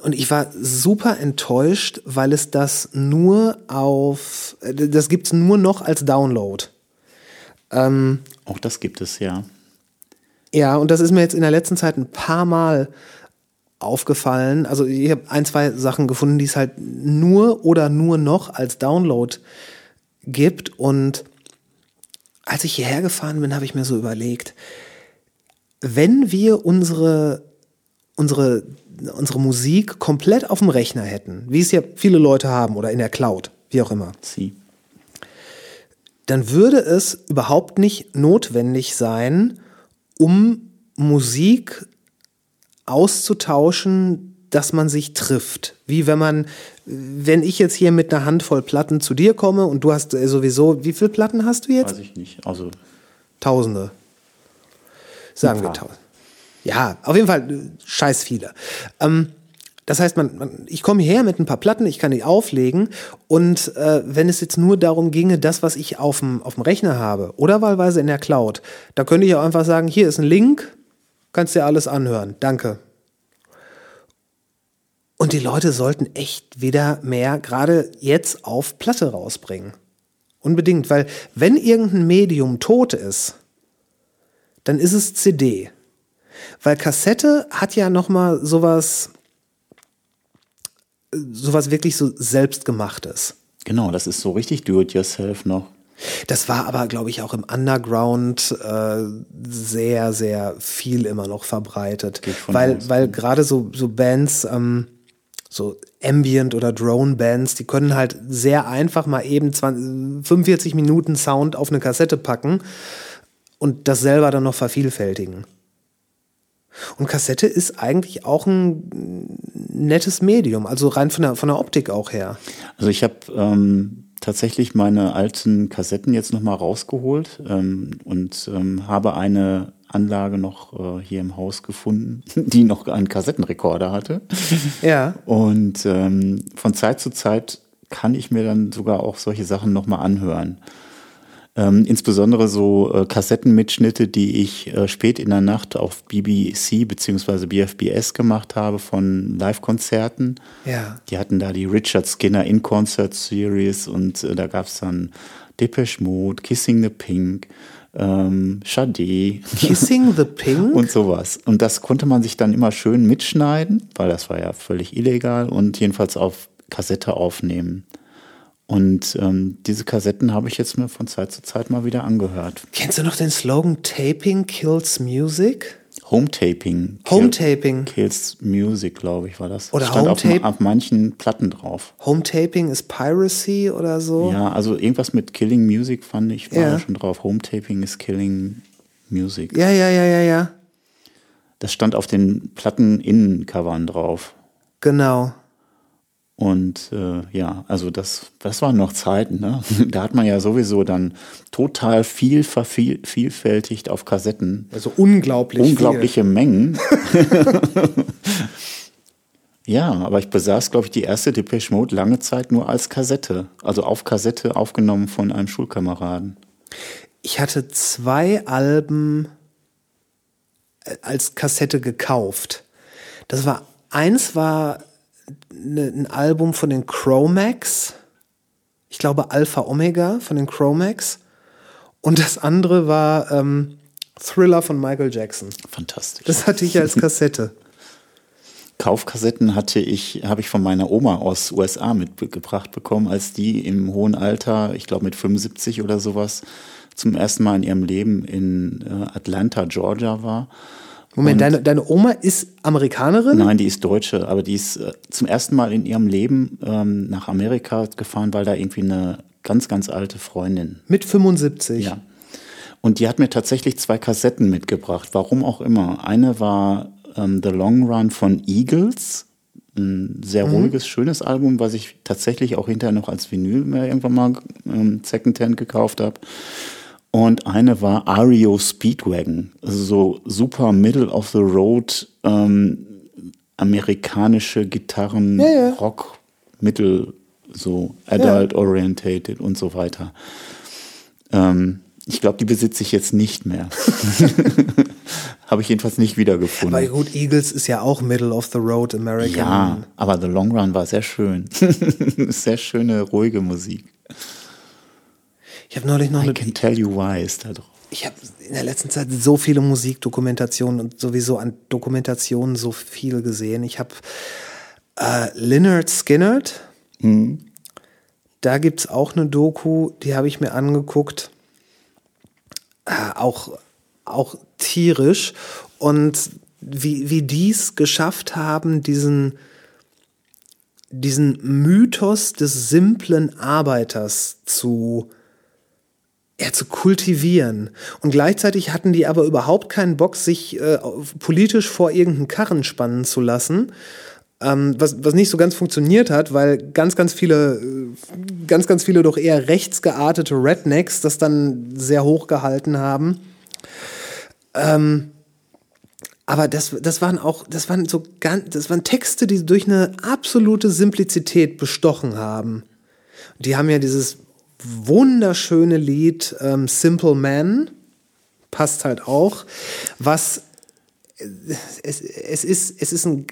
und ich war super enttäuscht, weil es das nur auf, äh, das gibt's nur noch als Download. Auch das gibt es, ja. Ja, und das ist mir jetzt in der letzten Zeit ein paar Mal aufgefallen. Also ich habe ein, zwei Sachen gefunden, die es halt nur oder nur noch als Download gibt. Und als ich hierher gefahren bin, habe ich mir so überlegt, wenn wir unsere, unsere, unsere Musik komplett auf dem Rechner hätten, wie es ja viele Leute haben oder in der Cloud, wie auch immer, Sie. dann würde es überhaupt nicht notwendig sein, um Musik auszutauschen, dass man sich trifft. Wie wenn man, wenn ich jetzt hier mit einer Handvoll Platten zu dir komme und du hast äh, sowieso, wie viele Platten hast du jetzt? Weiß ich nicht. Also Tausende. Sagen wir tausend. Ja, auf jeden Fall äh, scheiß viele. Ähm, das heißt, man, man, ich komme hierher mit ein paar Platten, ich kann die auflegen und äh, wenn es jetzt nur darum ginge, das, was ich auf dem Rechner habe oder wahlweise in der Cloud, da könnte ich auch einfach sagen, hier ist ein Link, kannst dir alles anhören, danke. Und die Leute sollten echt wieder mehr gerade jetzt auf Platte rausbringen. Unbedingt, weil wenn irgendein Medium tot ist, dann ist es CD. Weil Kassette hat ja noch mal sowas sowas wirklich so selbstgemachtes. genau, das ist so richtig do-it-yourself noch. Das war aber, glaube ich, auch im Underground äh, sehr, sehr viel immer noch verbreitet. Weil, aus, weil gerade so, so Bands, ähm, so Ambient oder Drone-Bands, die können halt sehr einfach mal eben 20, 45 Minuten Sound auf eine Kassette packen und das selber dann noch vervielfältigen. Und Kassette ist eigentlich auch ein nettes Medium, also rein von der, von der Optik auch her. Also ich habe ähm, tatsächlich meine alten Kassetten jetzt nochmal rausgeholt ähm, und ähm, habe eine Anlage noch äh, hier im Haus gefunden, die noch einen Kassettenrekorder hatte. Ja. Und ähm, von Zeit zu Zeit kann ich mir dann sogar auch solche Sachen nochmal anhören. Ähm, insbesondere so äh, Kassettenmitschnitte, die ich äh, spät in der Nacht auf BBC bzw. BFBS gemacht habe von Live-Konzerten. Ja. Die hatten da die Richard Skinner In-Concert Series und äh, da gab es dann Depeche Mode, Kissing the Pink, ähm, Sade Kissing the Pink? und sowas. Und das konnte man sich dann immer schön mitschneiden, weil das war ja völlig illegal und jedenfalls auf Kassette aufnehmen. Und ähm, diese Kassetten habe ich jetzt mir von Zeit zu Zeit mal wieder angehört. Kennst du noch den Slogan Taping kills music? Home-Taping. Home-Taping. Kills Music, glaube ich, war das. Oder Stand auf, Home-Tape- auf manchen Platten drauf. Home-Taping ist Piracy oder so? Ja, also irgendwas mit Killing Music fand ich, war Ja. da schon drauf. Home-Taping ist Killing Music. ja, ja, ja, ja, ja. Das stand auf den Platten-Innencovern drauf. Genau. Und äh, ja, also das, das waren noch Zeiten. Ne? Da hat man ja sowieso dann total viel vervielfältigt auf Kassetten. Also unglaublich. Unglaubliche Mengen. ja, aber ich besaß, glaube ich, die erste Depeche Mode lange Zeit nur als Kassette. Also auf Kassette aufgenommen von einem Schulkameraden. Viel. Ich hatte zwei Alben äh, als Kassette gekauft. Das war eins war ne, ein Album von den Chromax. Ich glaube Alpha Omega von den Chromax. Und das andere war ähm, Thriller von Michael Jackson. Fantastisch. Das hatte ich als Kassette. Kaufkassetten hatte ich, habe ich von meiner Oma aus USA mitgebracht bekommen, als die im hohen Alter, ich glaube mit 75 oder sowas, zum ersten Mal in ihrem Leben in äh, Atlanta, Georgia war. Moment, deine, deine Oma ist Amerikanerin? Nein, die ist Deutsche, aber die ist äh, zum ersten Mal in ihrem Leben ähm, nach Amerika gefahren, weil da irgendwie eine ganz, ganz alte Freundin Mit 75. ja. Und die hat mir tatsächlich zwei Kassetten mitgebracht, warum auch immer. Eine war ähm, The Long Run von Eagles, ein sehr ruhiges, schönes Album, was ich tatsächlich auch hinterher noch als Vinyl irgendwann mal ähm, Secondhand gekauft habe. Und eine war REO Speedwagon, also so super Middle of the Road ähm, amerikanische Gitarren, Ja, ja. Rock, Mittel, so adult orientated und so weiter. Ähm, ich glaube, die besitze ich jetzt nicht mehr. Habe ich jedenfalls nicht wiedergefunden. Aber gut, Eagles ist ja auch Middle of the Road American. ja, aber The Long Run war sehr schön. sehr schöne, ruhige Musik. Ich habe neulich noch I eine. can tell you why ist da drauf. Ich habe in der letzten Zeit so viele Musikdokumentationen und sowieso an Dokumentationen so viel gesehen. Ich habe äh, Lynyrd Skynyrd, da gibt es auch eine Doku, die habe ich mir angeguckt. Äh, auch, auch tierisch. Und wie, wie die es geschafft haben, diesen, diesen Mythos des simplen Arbeiters zu, ja, zu kultivieren. Und gleichzeitig hatten die aber überhaupt keinen Bock, sich äh, politisch vor irgendeinen Karren spannen zu lassen. Ähm, was, was nicht so ganz funktioniert hat, weil ganz, ganz viele, äh, ganz, ganz viele doch eher rechtsgeartete Rednecks das dann sehr hoch gehalten haben. Ähm, aber das, das waren auch, das waren so ganz, das waren Texte, die durch eine absolute Simplizität bestochen haben. Die haben ja dieses wunderschöne Lied ähm, Simple Man, passt halt auch, was es, es, ist, es ist ein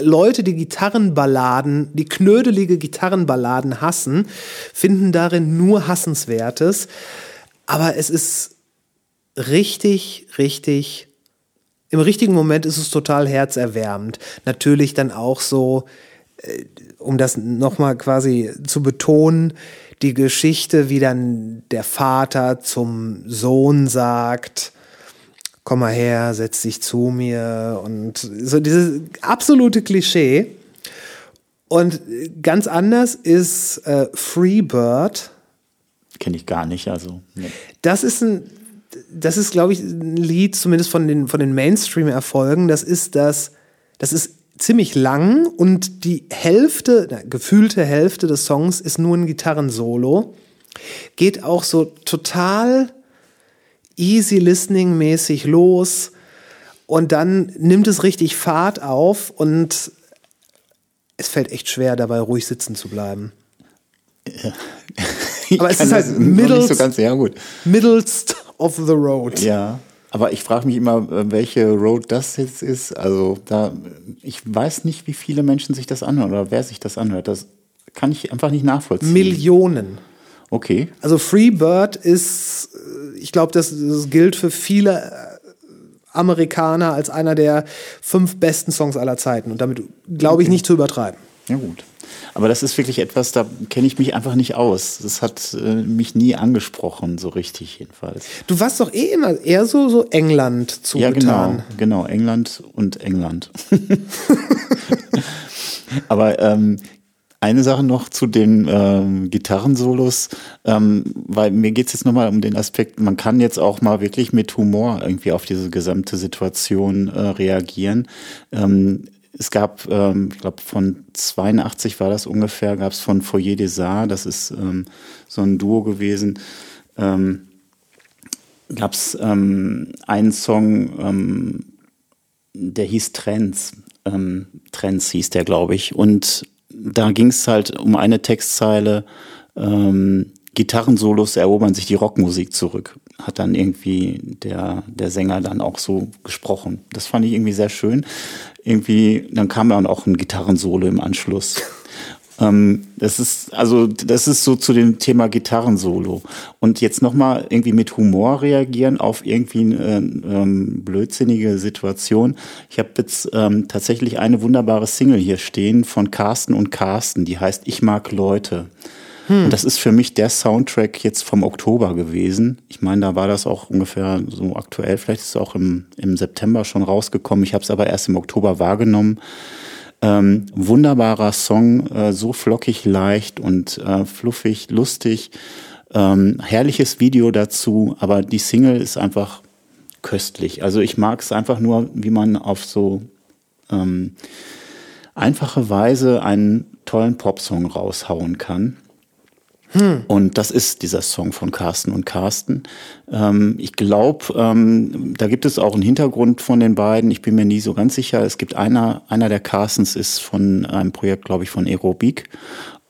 Leute, die Gitarrenballaden, die knödelige Gitarrenballaden hassen, finden darin nur Hassenswertes. Aber es ist richtig, richtig, im richtigen Moment ist es total herzerwärmend. Natürlich dann auch so, äh, um das nochmal quasi zu betonen, die Geschichte, wie dann der Vater zum Sohn sagt, komm mal her, setz dich zu mir und so dieses absolute Klischee. Und ganz anders ist äh, Freebird. Kenne ich gar nicht, also. Nee. Das ist ein, das ist, glaube ich, ein Lied, zumindest von den, von den Mainstream-Erfolgen. Das ist das, das ist ziemlich lang und die Hälfte, na, gefühlte Hälfte des Songs ist nur ein Gitarrensolo. Geht auch so total easy listening mäßig los und dann nimmt es richtig Fahrt auf und es fällt echt schwer dabei ruhig sitzen zu bleiben. Ja. Aber es ist halt middles, so ganz, ja, gut. middlest of the road. Ja. Aber ich frage mich immer, äh, welche Road das jetzt ist. Also da, ich weiß nicht, wie viele Menschen sich das anhören oder wer sich das anhört. Das kann ich einfach nicht nachvollziehen. Millionen. Okay. Also Freebird ist, äh, ich glaube, das, das gilt für viele äh, Amerikaner als einer der fünf besten Songs aller Zeiten. Und damit glaube ich okay. nicht zu übertreiben. Ja gut. Aber das ist wirklich etwas, da kenne ich mich einfach nicht aus. Das hat äh, mich nie angesprochen, so richtig jedenfalls. Du warst doch eh immer eher so, so England zugetan. Ja, genau, genau, England und England. Aber ähm, eine Sache noch zu den ähm, Gitarrensolos, ähm, weil mir geht es jetzt nochmal um den Aspekt, man kann jetzt auch mal wirklich mit Humor irgendwie auf diese gesamte Situation äh, reagieren. Ähm, es gab, ähm, ich glaube, von 82 war das ungefähr, gab es von Foyer des Arts, das ist ähm, so ein Duo gewesen, ähm, gab es ähm, einen Song, ähm, der hieß Trends. Ähm, Trends hieß der, glaube ich. Und da ging es halt um eine Textzeile, Gitarrensolos erobern sich die Rockmusik zurück. Hat dann irgendwie der, der Sänger dann auch so gesprochen. Das fand ich irgendwie sehr schön. Irgendwie, dann kam dann auch ein Gitarrensolo im Anschluss. Ähm, das ist, also, das ist so zu dem Thema Gitarrensolo. Und jetzt nochmal irgendwie mit Humor reagieren auf irgendwie eine ähm, blödsinnige Situation. Ich habe jetzt ähm, tatsächlich eine wunderbare Single hier stehen von Carsten und Carsten, die heißt Ich mag Leute. Und das ist für mich der Soundtrack jetzt vom Oktober gewesen. Ich meine, da war das auch ungefähr so aktuell. Vielleicht ist es auch im, im September schon rausgekommen. Ich habe es aber erst im Oktober wahrgenommen. Ähm, wunderbarer Song, äh, so flockig leicht und äh, fluffig, lustig. Ähm, herrliches Video dazu, aber die Single ist einfach köstlich. Also ich mag es einfach nur, wie man auf so ähm, einfache Weise einen tollen Popsong raushauen kann. Hm. Und das ist dieser Song von Carsten und Carsten. Ähm, ich glaube, ähm, da gibt es auch einen Hintergrund von den beiden. Ich bin mir nie so ganz sicher. Es gibt einer, einer der Carstens ist von einem Projekt, glaube ich, von Aerobik.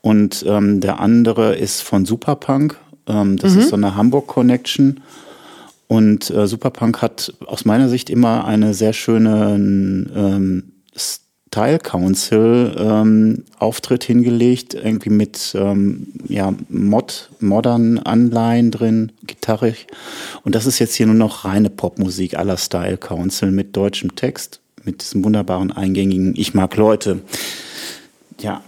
Und ähm, der andere ist von Superpunk. Ähm, das mhm. ist so eine Hamburg Connection. Und äh, Superpunk hat aus meiner Sicht immer eine sehr schöne ähm, Style Council ähm, Auftritt hingelegt, irgendwie mit ähm, ja, Mod, modernen Anleihen drin, gitarrig. Und das ist jetzt hier nur noch reine Popmusik aller Style Council mit deutschem Text, mit diesem wunderbaren eingängigen Ich mag Leute. Ja,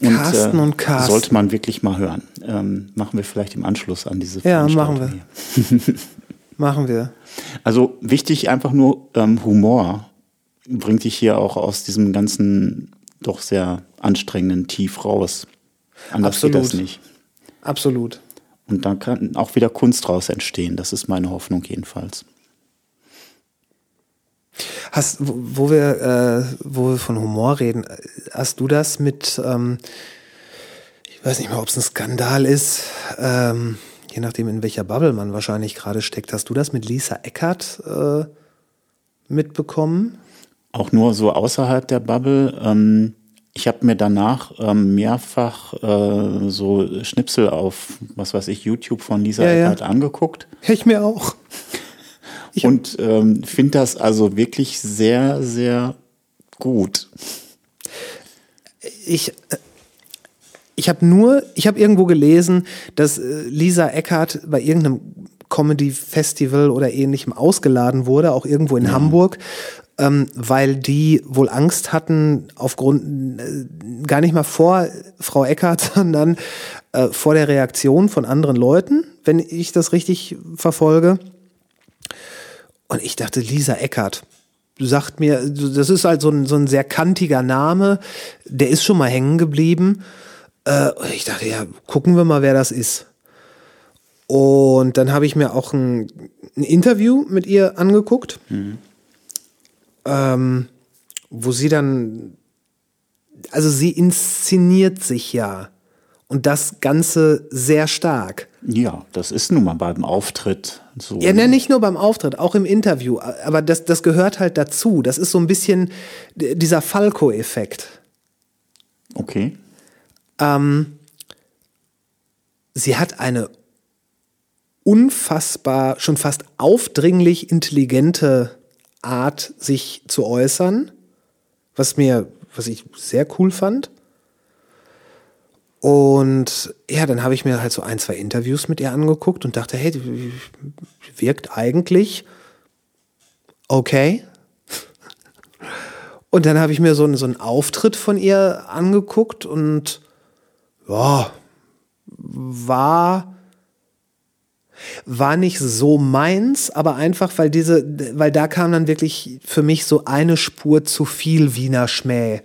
Und, Carsten und Carsten. Sollte man wirklich mal hören. Ähm, machen wir vielleicht im Anschluss an diese Ja, machen hier. Machen wir. Also wichtig einfach nur ähm, Humor bringt dich hier auch aus diesem ganzen doch sehr anstrengenden Tief raus. Anders geht das Absolut. nicht. Absolut. Und dann kann auch wieder Kunst draus entstehen. Das ist meine Hoffnung jedenfalls. Hast, wo, wir, äh, wo wir von Humor reden, hast du das mit, ähm, ich weiß nicht mal, ob es ein Skandal ist, ähm, je nachdem, in welcher Bubble man wahrscheinlich gerade steckt, hast du das mit Lisa Eckert äh, mitbekommen? Auch nur so außerhalb der Bubble. Ähm, ich habe mir danach ähm, mehrfach äh, so Schnipsel auf, was weiß ich, YouTube von Lisa Ja, ja. Eckert angeguckt. Ich mir auch. Ich und ähm, finde das also wirklich sehr, sehr gut. ich äh, ich habe nur, ich habe irgendwo gelesen, dass äh, Lisa Eckert bei irgendeinem Comedy Festival oder ähnlichem ausgeladen wurde, auch irgendwo in Hamburg, ähm, weil die wohl Angst hatten, aufgrund äh, gar nicht mal vor Frau Eckert, sondern äh, vor der Reaktion von anderen Leuten, wenn ich das richtig verfolge. Und ich dachte, Lisa Eckert, sagt mir, das ist halt so ein, so ein sehr kantiger Name, der ist schon mal hängen geblieben. Äh, ich dachte, ja, gucken wir mal, wer das ist. Und dann habe ich mir auch ein, ein Interview mit ihr angeguckt, ähm, wo sie dann, also sie inszeniert sich ja und das Ganze sehr stark. Ja, das ist nun mal beim Auftritt so. Ja, ne, nicht nur beim Auftritt, auch im Interview. Aber das, das gehört halt dazu. Das ist so ein bisschen dieser Falco-Effekt. Okay. Ähm, sie hat eine unfassbar, schon fast aufdringlich intelligente Art, sich zu äußern, was mir, was ich sehr cool fand. Und ja, dann habe ich mir halt so ein, zwei Interviews mit ihr angeguckt und dachte, hey, die wirkt eigentlich okay. Und dann habe ich mir so, einen- so einen Auftritt von ihr angeguckt und ja, war, war nicht so meins, aber einfach, weil diese, weil da kam dann wirklich für mich so eine Spur zu viel Wiener Schmäh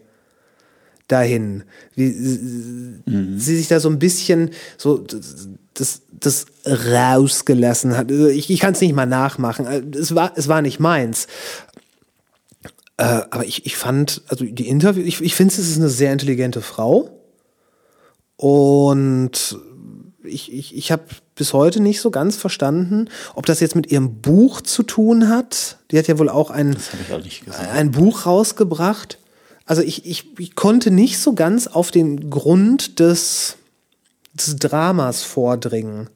dahin. Wie sie sich da so ein bisschen so das, das rausgelassen hat. Also Ich, ich kann es nicht mal nachmachen. Es war, es war nicht meins. Äh, aber ich, ich fand, also die Interview, ich, ich finde, es ist eine sehr intelligente Frau. Und ich, ich, ich habe bis heute nicht so ganz verstanden, ob das jetzt mit ihrem Buch zu tun hat. Die hat ja wohl auch ein, auch ein Buch rausgebracht. Also ich, ich, ich konnte nicht so ganz auf den Grund des, des Dramas vordringen.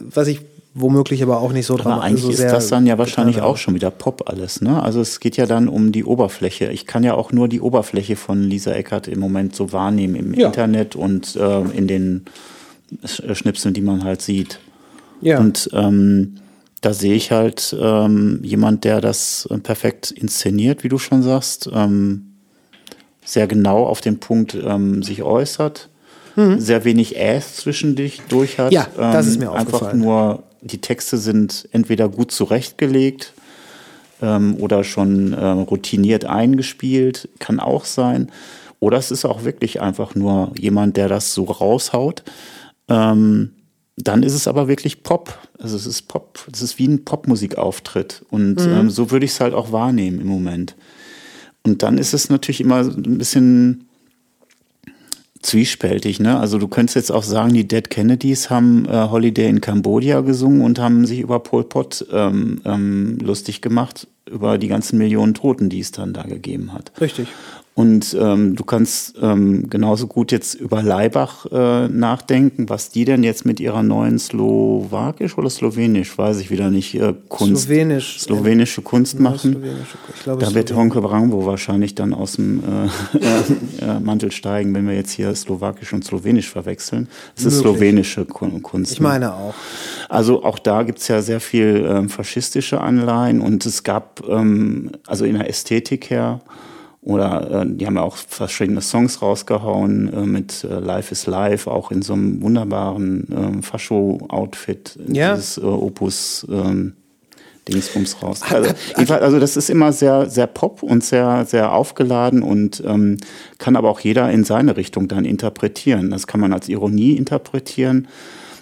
Was ich womöglich aber auch nicht so Aber drama- eigentlich so ist das dann ja wahrscheinlich auch schon wieder Pop alles, ne? Also es geht ja dann um die Oberfläche. Ich kann ja auch nur die Oberfläche von Lisa Eckert im Moment so wahrnehmen im Ja. Internet und äh, in den Schnipseln, die man halt sieht. Ja. Und ähm, da sehe ich halt ähm, jemand, der das äh, perfekt inszeniert, wie du schon sagst, ähm, sehr genau auf den Punkt ähm, sich äußert, sehr wenig Äs zwischendurch durch hat. Mhm. Ja, das ist mir Einfach aufgefallen. nur, die Texte sind entweder gut zurechtgelegt ähm, oder schon äh, routiniert eingespielt, kann auch sein. Oder es ist auch wirklich einfach nur jemand, der das so raushaut. Ähm, dann ist es aber wirklich Pop. Also es ist Pop, es ist wie ein Popmusikauftritt. Und Mhm. ähm, so würde ich es halt auch wahrnehmen im Moment. Und dann ist es natürlich immer ein bisschen zwiespältig, ne? Also du könntest jetzt auch sagen, die Dead Kennedys haben äh, Holiday in Cambodia gesungen und haben sich über Pol Pot ähm, ähm, lustig gemacht, über die ganzen Millionen Toten, die es dann da gegeben hat. Richtig. Und ähm, du kannst ähm, genauso gut jetzt über Leibach äh, nachdenken, was die denn jetzt mit ihrer neuen Slowakisch oder Slowenisch, weiß ich wieder nicht, äh, Kunst, Slowenisch. slowenische Kunst machen. Slowenische- Ich glaube, Da wird. Honke Brango wahrscheinlich dann aus dem äh, äh, Mantel steigen, wenn wir jetzt hier Slowakisch und Slowenisch verwechseln. Es ist slowenische Kun- Kunst. Ich meine auch. Also auch da gibt's ja sehr viel ähm, faschistische Anleihen und es gab, ähm, also in der Ästhetik her, Oder äh, die haben ja auch verschiedene Songs rausgehauen äh, mit äh, Life is Life, auch in so einem wunderbaren äh, Fascho-Outfit, Ja. dieses äh, Opus ähm, Dingsbums raus. Also, jedenfalls, also das ist immer sehr, sehr pop und sehr, sehr aufgeladen und ähm, kann aber auch jeder in seine Richtung dann interpretieren. Das kann man als Ironie interpretieren.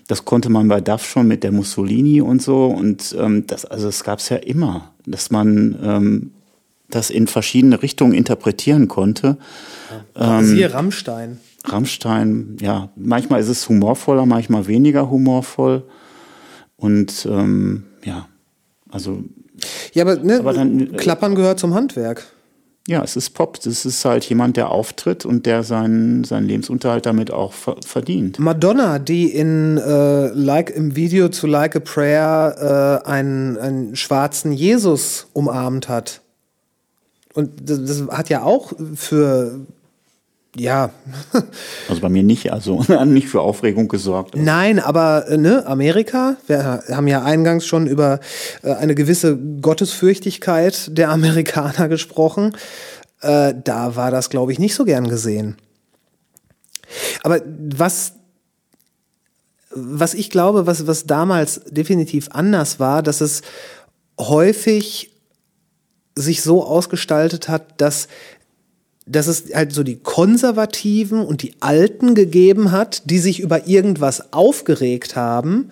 Das konnte man bei Duff schon mit der Mussolini und so. Und ähm, das, also es gab es ja immer, dass man ähm, das in verschiedene Richtungen interpretieren konnte. Ähm, Siehe Rammstein. Rammstein, ja, manchmal ist es humorvoller, manchmal weniger humorvoll. Und ähm, ja, also Ja, aber, ne, Aber dann, äh, Klappern gehört zum Handwerk. ja, es ist Pop. Das ist halt jemand, der auftritt und der seinen, seinen Lebensunterhalt damit auch ver verdient. Madonna, die in äh, like im Video zu Like a Prayer äh, einen, einen schwarzen Jesus umarmt hat. Und das, das hat ja auch für ja, Also bei mir nicht, also nicht für Aufregung gesorgt. nein, aber äh, ne, Amerika, wir haben ja eingangs schon über äh, eine gewisse Gottesfürchtigkeit der Amerikaner gesprochen. Äh, da war das, glaube ich, nicht so gern gesehen. Aber was was ich glaube, was, was damals definitiv anders war, dass es häufig sich so ausgestaltet hat, dass, dass es halt so die Konservativen und die Alten gegeben hat, die sich über irgendwas aufgeregt haben.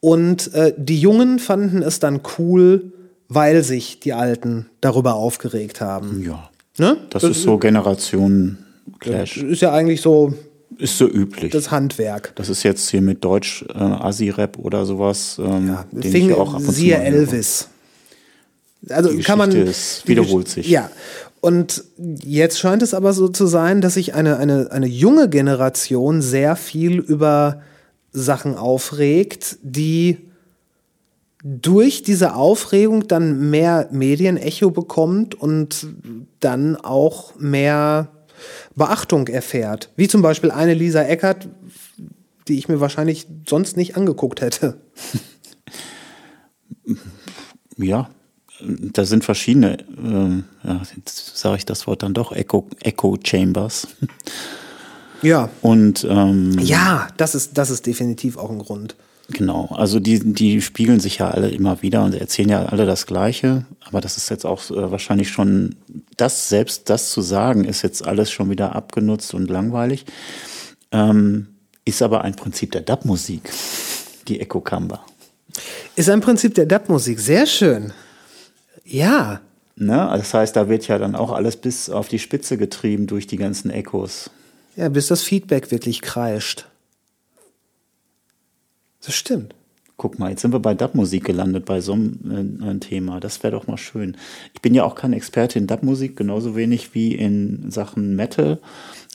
Und äh, die Jungen fanden es dann cool, weil sich die Alten darüber aufgeregt haben. Ja, Ne? das ist so Generation Clash. Ist ja eigentlich so Ist so üblich. das Handwerk. Das ist jetzt hier mit Deutsch äh, Asi-Rap oder sowas, ähm, Ja, den fing, ich auch ab und zu siehe mal höre. Also Die kann man ist- wiederholt sich. Ja. Und jetzt scheint es aber so zu sein, dass sich eine, eine, eine junge Generation sehr viel über Sachen aufregt, die durch diese Aufregung dann mehr Medienecho bekommt und dann auch mehr Beachtung erfährt. Wie zum Beispiel eine Lisa Eckert, die ich mir wahrscheinlich sonst nicht angeguckt hätte. Ja, da sind verschiedene, ähm, ja, jetzt sage ich das Wort dann doch, Echo, Echo Chambers. Ja. Und ähm, Ja, das ist, das ist definitiv auch ein Grund. Genau, also die, die spiegeln sich ja alle immer wieder und erzählen ja alle das Gleiche, aber das ist jetzt auch äh, wahrscheinlich schon, das selbst das zu sagen, ist jetzt alles schon wieder abgenutzt und langweilig, ähm, ist aber ein Prinzip der Dub-Musik, die Echo Kamba. Ist ein Prinzip der Dub-Musik. Sehr schön. Ja. Ne? Das heißt, da wird ja dann auch alles bis auf die Spitze getrieben durch die ganzen Echos. Ja, bis das Feedback wirklich kreischt. Das stimmt. Guck mal, jetzt sind wir bei Dub-Musik gelandet, bei so einem äh, Thema. Das wäre doch mal schön. Ich bin ja auch kein Experte in Dub-Musik, genauso wenig wie in Sachen Metal.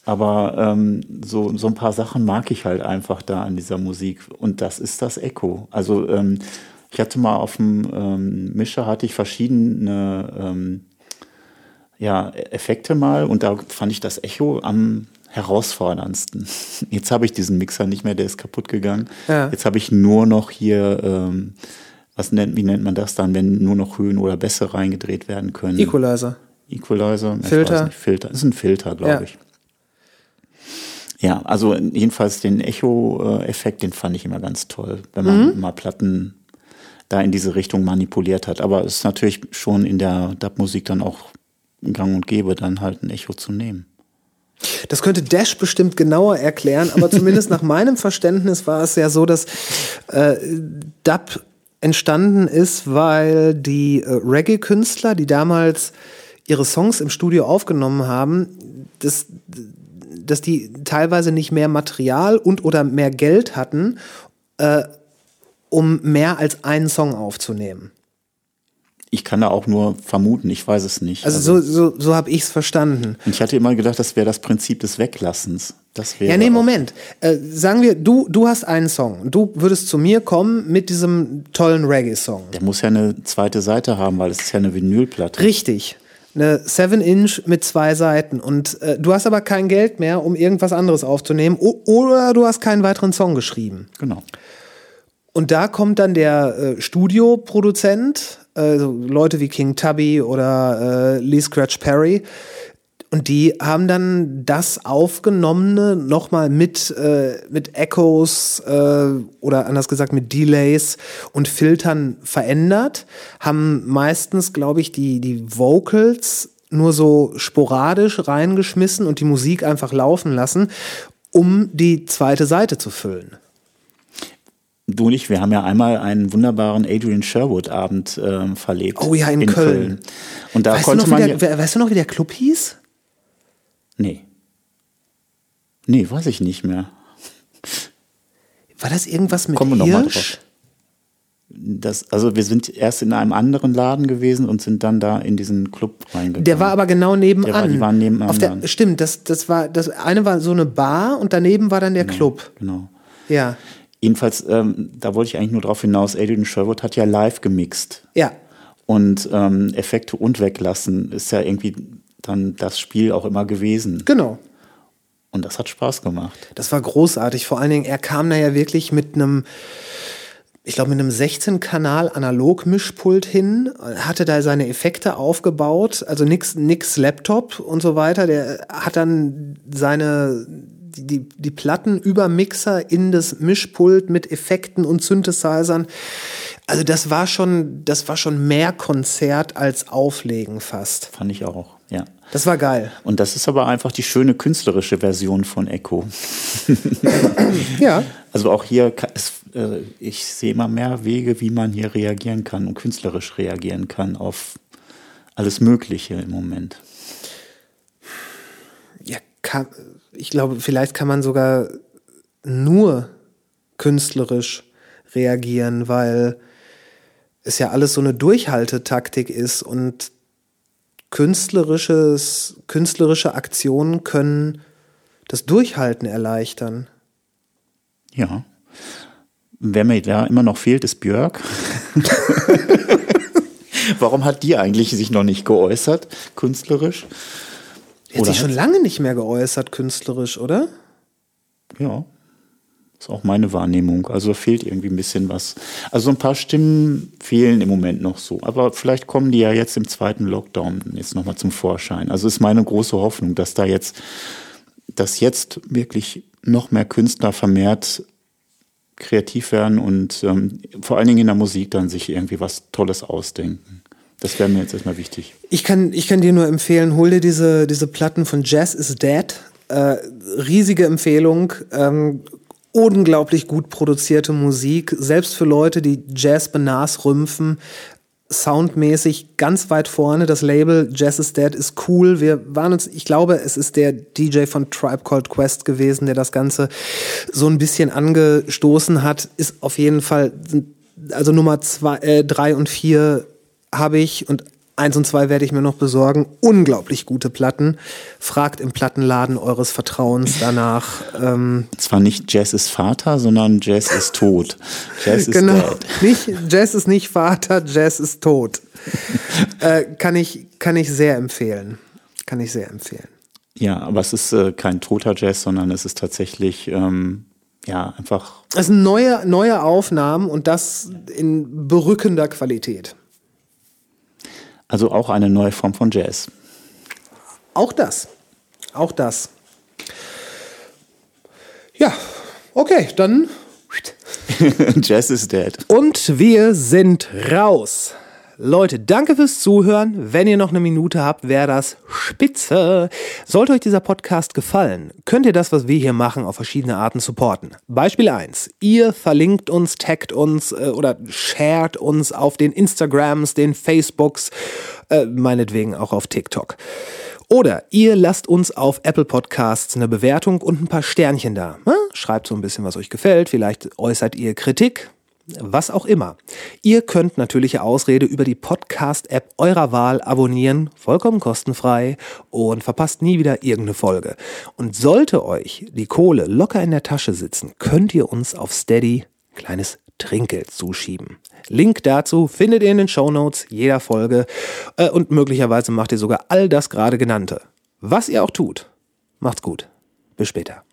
Aber ähm, so, so ein paar Sachen mag ich halt einfach da an dieser Musik. Und das ist das Echo. Also ähm, ich hatte mal auf dem ähm, Mischer hatte ich verschiedene ähm, ja, Effekte mal und da fand ich das Echo am herausforderndsten. Jetzt habe ich diesen Mixer nicht mehr, der ist kaputt gegangen. Ja. Jetzt habe ich nur noch hier, ähm, was nennt, wie nennt man das dann, wenn nur noch Höhen oder Bässe reingedreht werden können? Equalizer. Equalizer? Ich Filter. weiß nicht, Filter. Das ist ein Filter, glaube Ja. ich. Ja, also jedenfalls den Echo-Effekt, den fand ich immer ganz toll, wenn man Mhm. mal Platten da in diese Richtung manipuliert hat. Aber es ist natürlich schon in der Dub-Musik dann auch gang und gäbe, dann halt ein Echo zu nehmen. Das könnte Dash bestimmt genauer erklären, aber zumindest nach meinem Verständnis war es ja so, dass äh, Dub entstanden ist, weil die äh, Reggae-Künstler, die damals ihre Songs im Studio aufgenommen haben, das, dass die teilweise nicht mehr Material und oder mehr Geld hatten, äh, um mehr als einen Song aufzunehmen. Ich kann da auch nur vermuten, ich weiß es nicht. Also so, so, so habe ich es verstanden. Und ich hatte immer gedacht, das wäre das Prinzip des Weglassens. Das wäre Ja, nee, Moment. Äh, sagen wir, du, du hast einen Song. Du würdest zu mir kommen mit diesem tollen Reggae-Song. Der muss ja eine zweite Seite haben, weil es ist ja eine Vinylplatte. Richtig. Eine 7-Inch mit zwei Seiten. Und äh, du hast aber kein Geld mehr, um irgendwas anderes aufzunehmen. O oder du hast keinen weiteren Song geschrieben. Genau. Und da kommt dann der äh, Studioproduzent, äh, so Leute wie King Tubby oder äh, Lee Scratch Perry, Und die haben dann das Aufgenommene nochmal mit, äh, mit Echos äh, oder anders gesagt mit Delays und Filtern verändert, haben meistens, glaube ich, die, die Vocals nur so sporadisch reingeschmissen und die Musik einfach laufen lassen, um die zweite Seite zu füllen. Du und ich, wir haben ja einmal einen wunderbaren Adrian Sherwood-Abend äh, verlebt. Oh ja, in, Köln. Und da weißt, du konnte noch, man. wie ja- der, we- weißt du noch, wie der Club hieß? nee. Nee, weiß ich nicht mehr. War das irgendwas mit Kommen wir noch mal Hirsch? drauf. Das, also wir sind erst in einem anderen Laden gewesen und sind dann da in diesen Club reingegangen. Der war aber genau nebenan. War- die waren. Auf der, stimmt, das, das war, das eine war so eine Bar und daneben war dann der Club. Genau. Ja. Jedenfalls, ähm, da wollte ich eigentlich nur darauf hinaus, Adrian Sherwood hat ja live gemixt. Ja. Und ähm, Effekte und weglassen ist ja irgendwie dann das Spiel auch immer gewesen. Genau. Und das hat Spaß gemacht. Das war großartig. Vor allen Dingen, er kam da ja wirklich mit einem, ich glaube, mit einem 16-Kanal Analog-Mischpult hin, hatte da seine Effekte aufgebaut, also nix, nix Laptop und so weiter. Der hat dann seine, die, die, Platten über Mixer in das Mischpult mit Effekten und Synthesizern. Also das war schon, das war schon mehr Konzert als Auflegen fast. Fand ich auch, ja. Das war geil. Und das ist aber einfach die schöne künstlerische Version von Echo. Ja. Also auch hier, es, äh, ich sehe immer mehr Wege, wie man hier reagieren kann und künstlerisch reagieren kann auf alles Mögliche im Moment. ja, kann, ich glaube, vielleicht kann man sogar nur künstlerisch reagieren, weil es ja alles so eine Durchhaltetaktik ist und künstlerisches, künstlerische Aktionen können das Durchhalten erleichtern. Ja. Wer mir da immer noch fehlt, ist Björk. Warum hat die eigentlich sich noch nicht geäußert, künstlerisch? Die hat Oder sich schon lange nicht mehr geäußert, künstlerisch, oder? Ja. Ist auch meine Wahrnehmung. Also fehlt irgendwie ein bisschen was. Also ein paar Stimmen fehlen im Moment noch so. Aber vielleicht kommen die ja jetzt im zweiten Lockdown jetzt nochmal zum Vorschein. Also ist meine große Hoffnung, dass da jetzt, dass jetzt wirklich noch mehr Künstler vermehrt kreativ werden und ähm, vor allen Dingen in der Musik dann sich irgendwie was Tolles ausdenken. Das wäre mir jetzt erstmal wichtig. Ich kann, ich kann dir nur empfehlen, hol dir diese, diese Platten von Jazz is Dead. Äh, riesige Empfehlung. Ähm, unglaublich gut produzierte Musik. Selbst für Leute, die Jazz benasrümpfen. Soundmäßig ganz weit vorne. Das Label Jazz is Dead ist cool. Wir waren uns, ich glaube, es ist der DJ von Tribe Called Quest gewesen, der das Ganze so ein bisschen angestoßen hat. Ist auf jeden Fall, also Nummer zwei, äh, drei und vier habe ich und eins und zwei werde ich mir noch besorgen. Unglaublich gute Platten. Fragt im Plattenladen eures Vertrauens danach. Ähm, Zwar nicht Jazz ist Vater, sondern Jazz ist tot. Jazz ist genau. dead. Nicht, Jazz ist nicht Vater, Jazz ist tot. äh, kann, ich, kann ich sehr empfehlen. Kann ich sehr empfehlen. Ja, aber es ist äh, kein toter Jazz, sondern es ist tatsächlich ähm, ja einfach Es sind neue, neue Aufnahmen und das in berückender Qualität. Also auch eine neue Form von Jazz. Auch das. Auch das. Ja, okay, dann. Jazz is dead. Und wir sind raus. Leute, danke fürs Zuhören. Wenn ihr noch eine Minute habt, wäre das spitze. Sollte euch dieser Podcast gefallen, könnt ihr das, was wir hier machen, auf verschiedene Arten supporten. Beispiel 1. Ihr verlinkt uns, taggt uns äh, oder shared uns auf den Instagrams, den Facebooks, äh, meinetwegen auch auf TikTok. Oder ihr lasst uns auf Apple Podcasts eine Bewertung und ein paar Sternchen da. Na, Schreibt so ein bisschen, was euch gefällt. Vielleicht äußert ihr Kritik. Was auch immer. Ihr könnt natürliche Ausrede über die Podcast-App eurer Wahl abonnieren, vollkommen kostenfrei und verpasst nie wieder irgendeine Folge. Und sollte euch die Kohle locker in der Tasche sitzen, könnt ihr uns auf Steady ein kleines Trinkgeld zuschieben. Link dazu findet ihr in den Shownotes jeder Folge äh, und möglicherweise macht ihr sogar all das gerade genannte. Was ihr auch tut, macht's gut. Bis später.